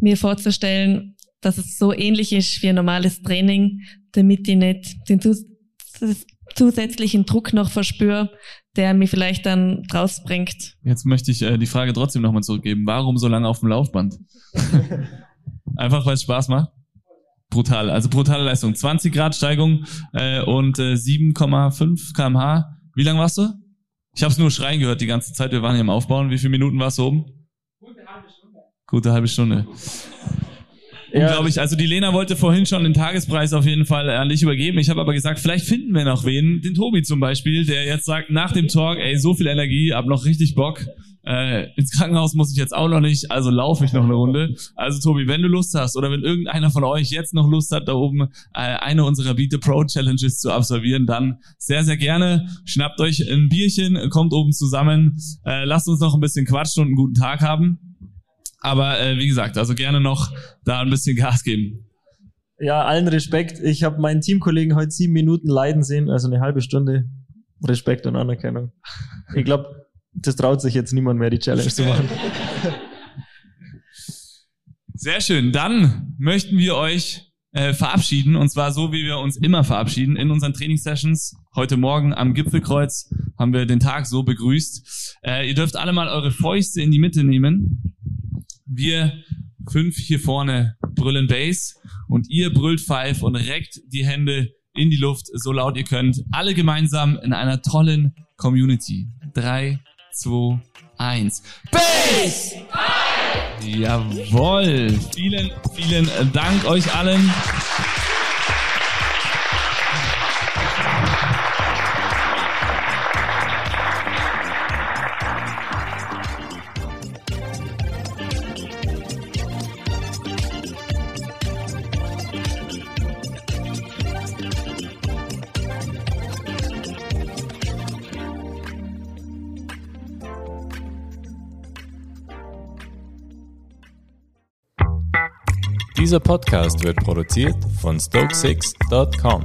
mir vorzustellen, dass es so ähnlich ist wie ein normales Training, damit ich nicht den zusätzlichen Druck noch verspüre, der mich vielleicht dann rausbringt. Jetzt möchte ich äh, die Frage trotzdem nochmal zurückgeben. Warum so lange auf dem Laufband? Einfach weil es Spaß macht? Brutal, also brutale Leistung. 20 Grad Steigung äh, und äh, 7,5 kmh. Wie lang warst du? Ich habe es nur schreien gehört die ganze Zeit. Wir waren hier im Aufbauen. Wie viele Minuten war es oben? Gute halbe Stunde. Gute halbe Stunde. Ja. Unglaublich. Also die Lena wollte vorhin schon den Tagespreis auf jeden Fall an dich übergeben. Ich habe aber gesagt, vielleicht finden wir noch wen. Den Tobi zum Beispiel, der jetzt sagt, nach dem Talk, ey, so viel Energie, hab noch richtig Bock. Äh, ins Krankenhaus muss ich jetzt auch noch nicht, also laufe ich noch eine Runde. Also Tobi, wenn du Lust hast oder wenn irgendeiner von euch jetzt noch Lust hat, da oben äh, eine unserer Beat the Pro Challenges zu absolvieren, dann sehr, sehr gerne. Schnappt euch ein Bierchen, kommt oben zusammen, äh, lasst uns noch ein bisschen quatschen und einen guten Tag haben. Aber äh, wie gesagt, also gerne noch da ein bisschen Gas geben. Ja, allen Respekt. Ich habe meinen Teamkollegen heute sieben Minuten leiden sehen, also eine halbe Stunde. Respekt und Anerkennung. Ich glaube, das traut sich jetzt niemand mehr, die Challenge zu machen. Sehr schön. Dann möchten wir euch äh, verabschieden und zwar so, wie wir uns immer verabschieden in unseren Trainingssessions. Heute Morgen am Gipfelkreuz haben wir den Tag so begrüßt. Äh, ihr dürft alle mal eure Fäuste in die Mitte nehmen wir fünf hier vorne brüllen Bass und ihr brüllt Five und reckt die Hände in die Luft, so laut ihr könnt. Alle gemeinsam in einer tollen Community. Drei, zwei, eins. Bass! Jawohl. Vielen, vielen Dank euch allen. Dieser Podcast wird produziert von Stokesix.com.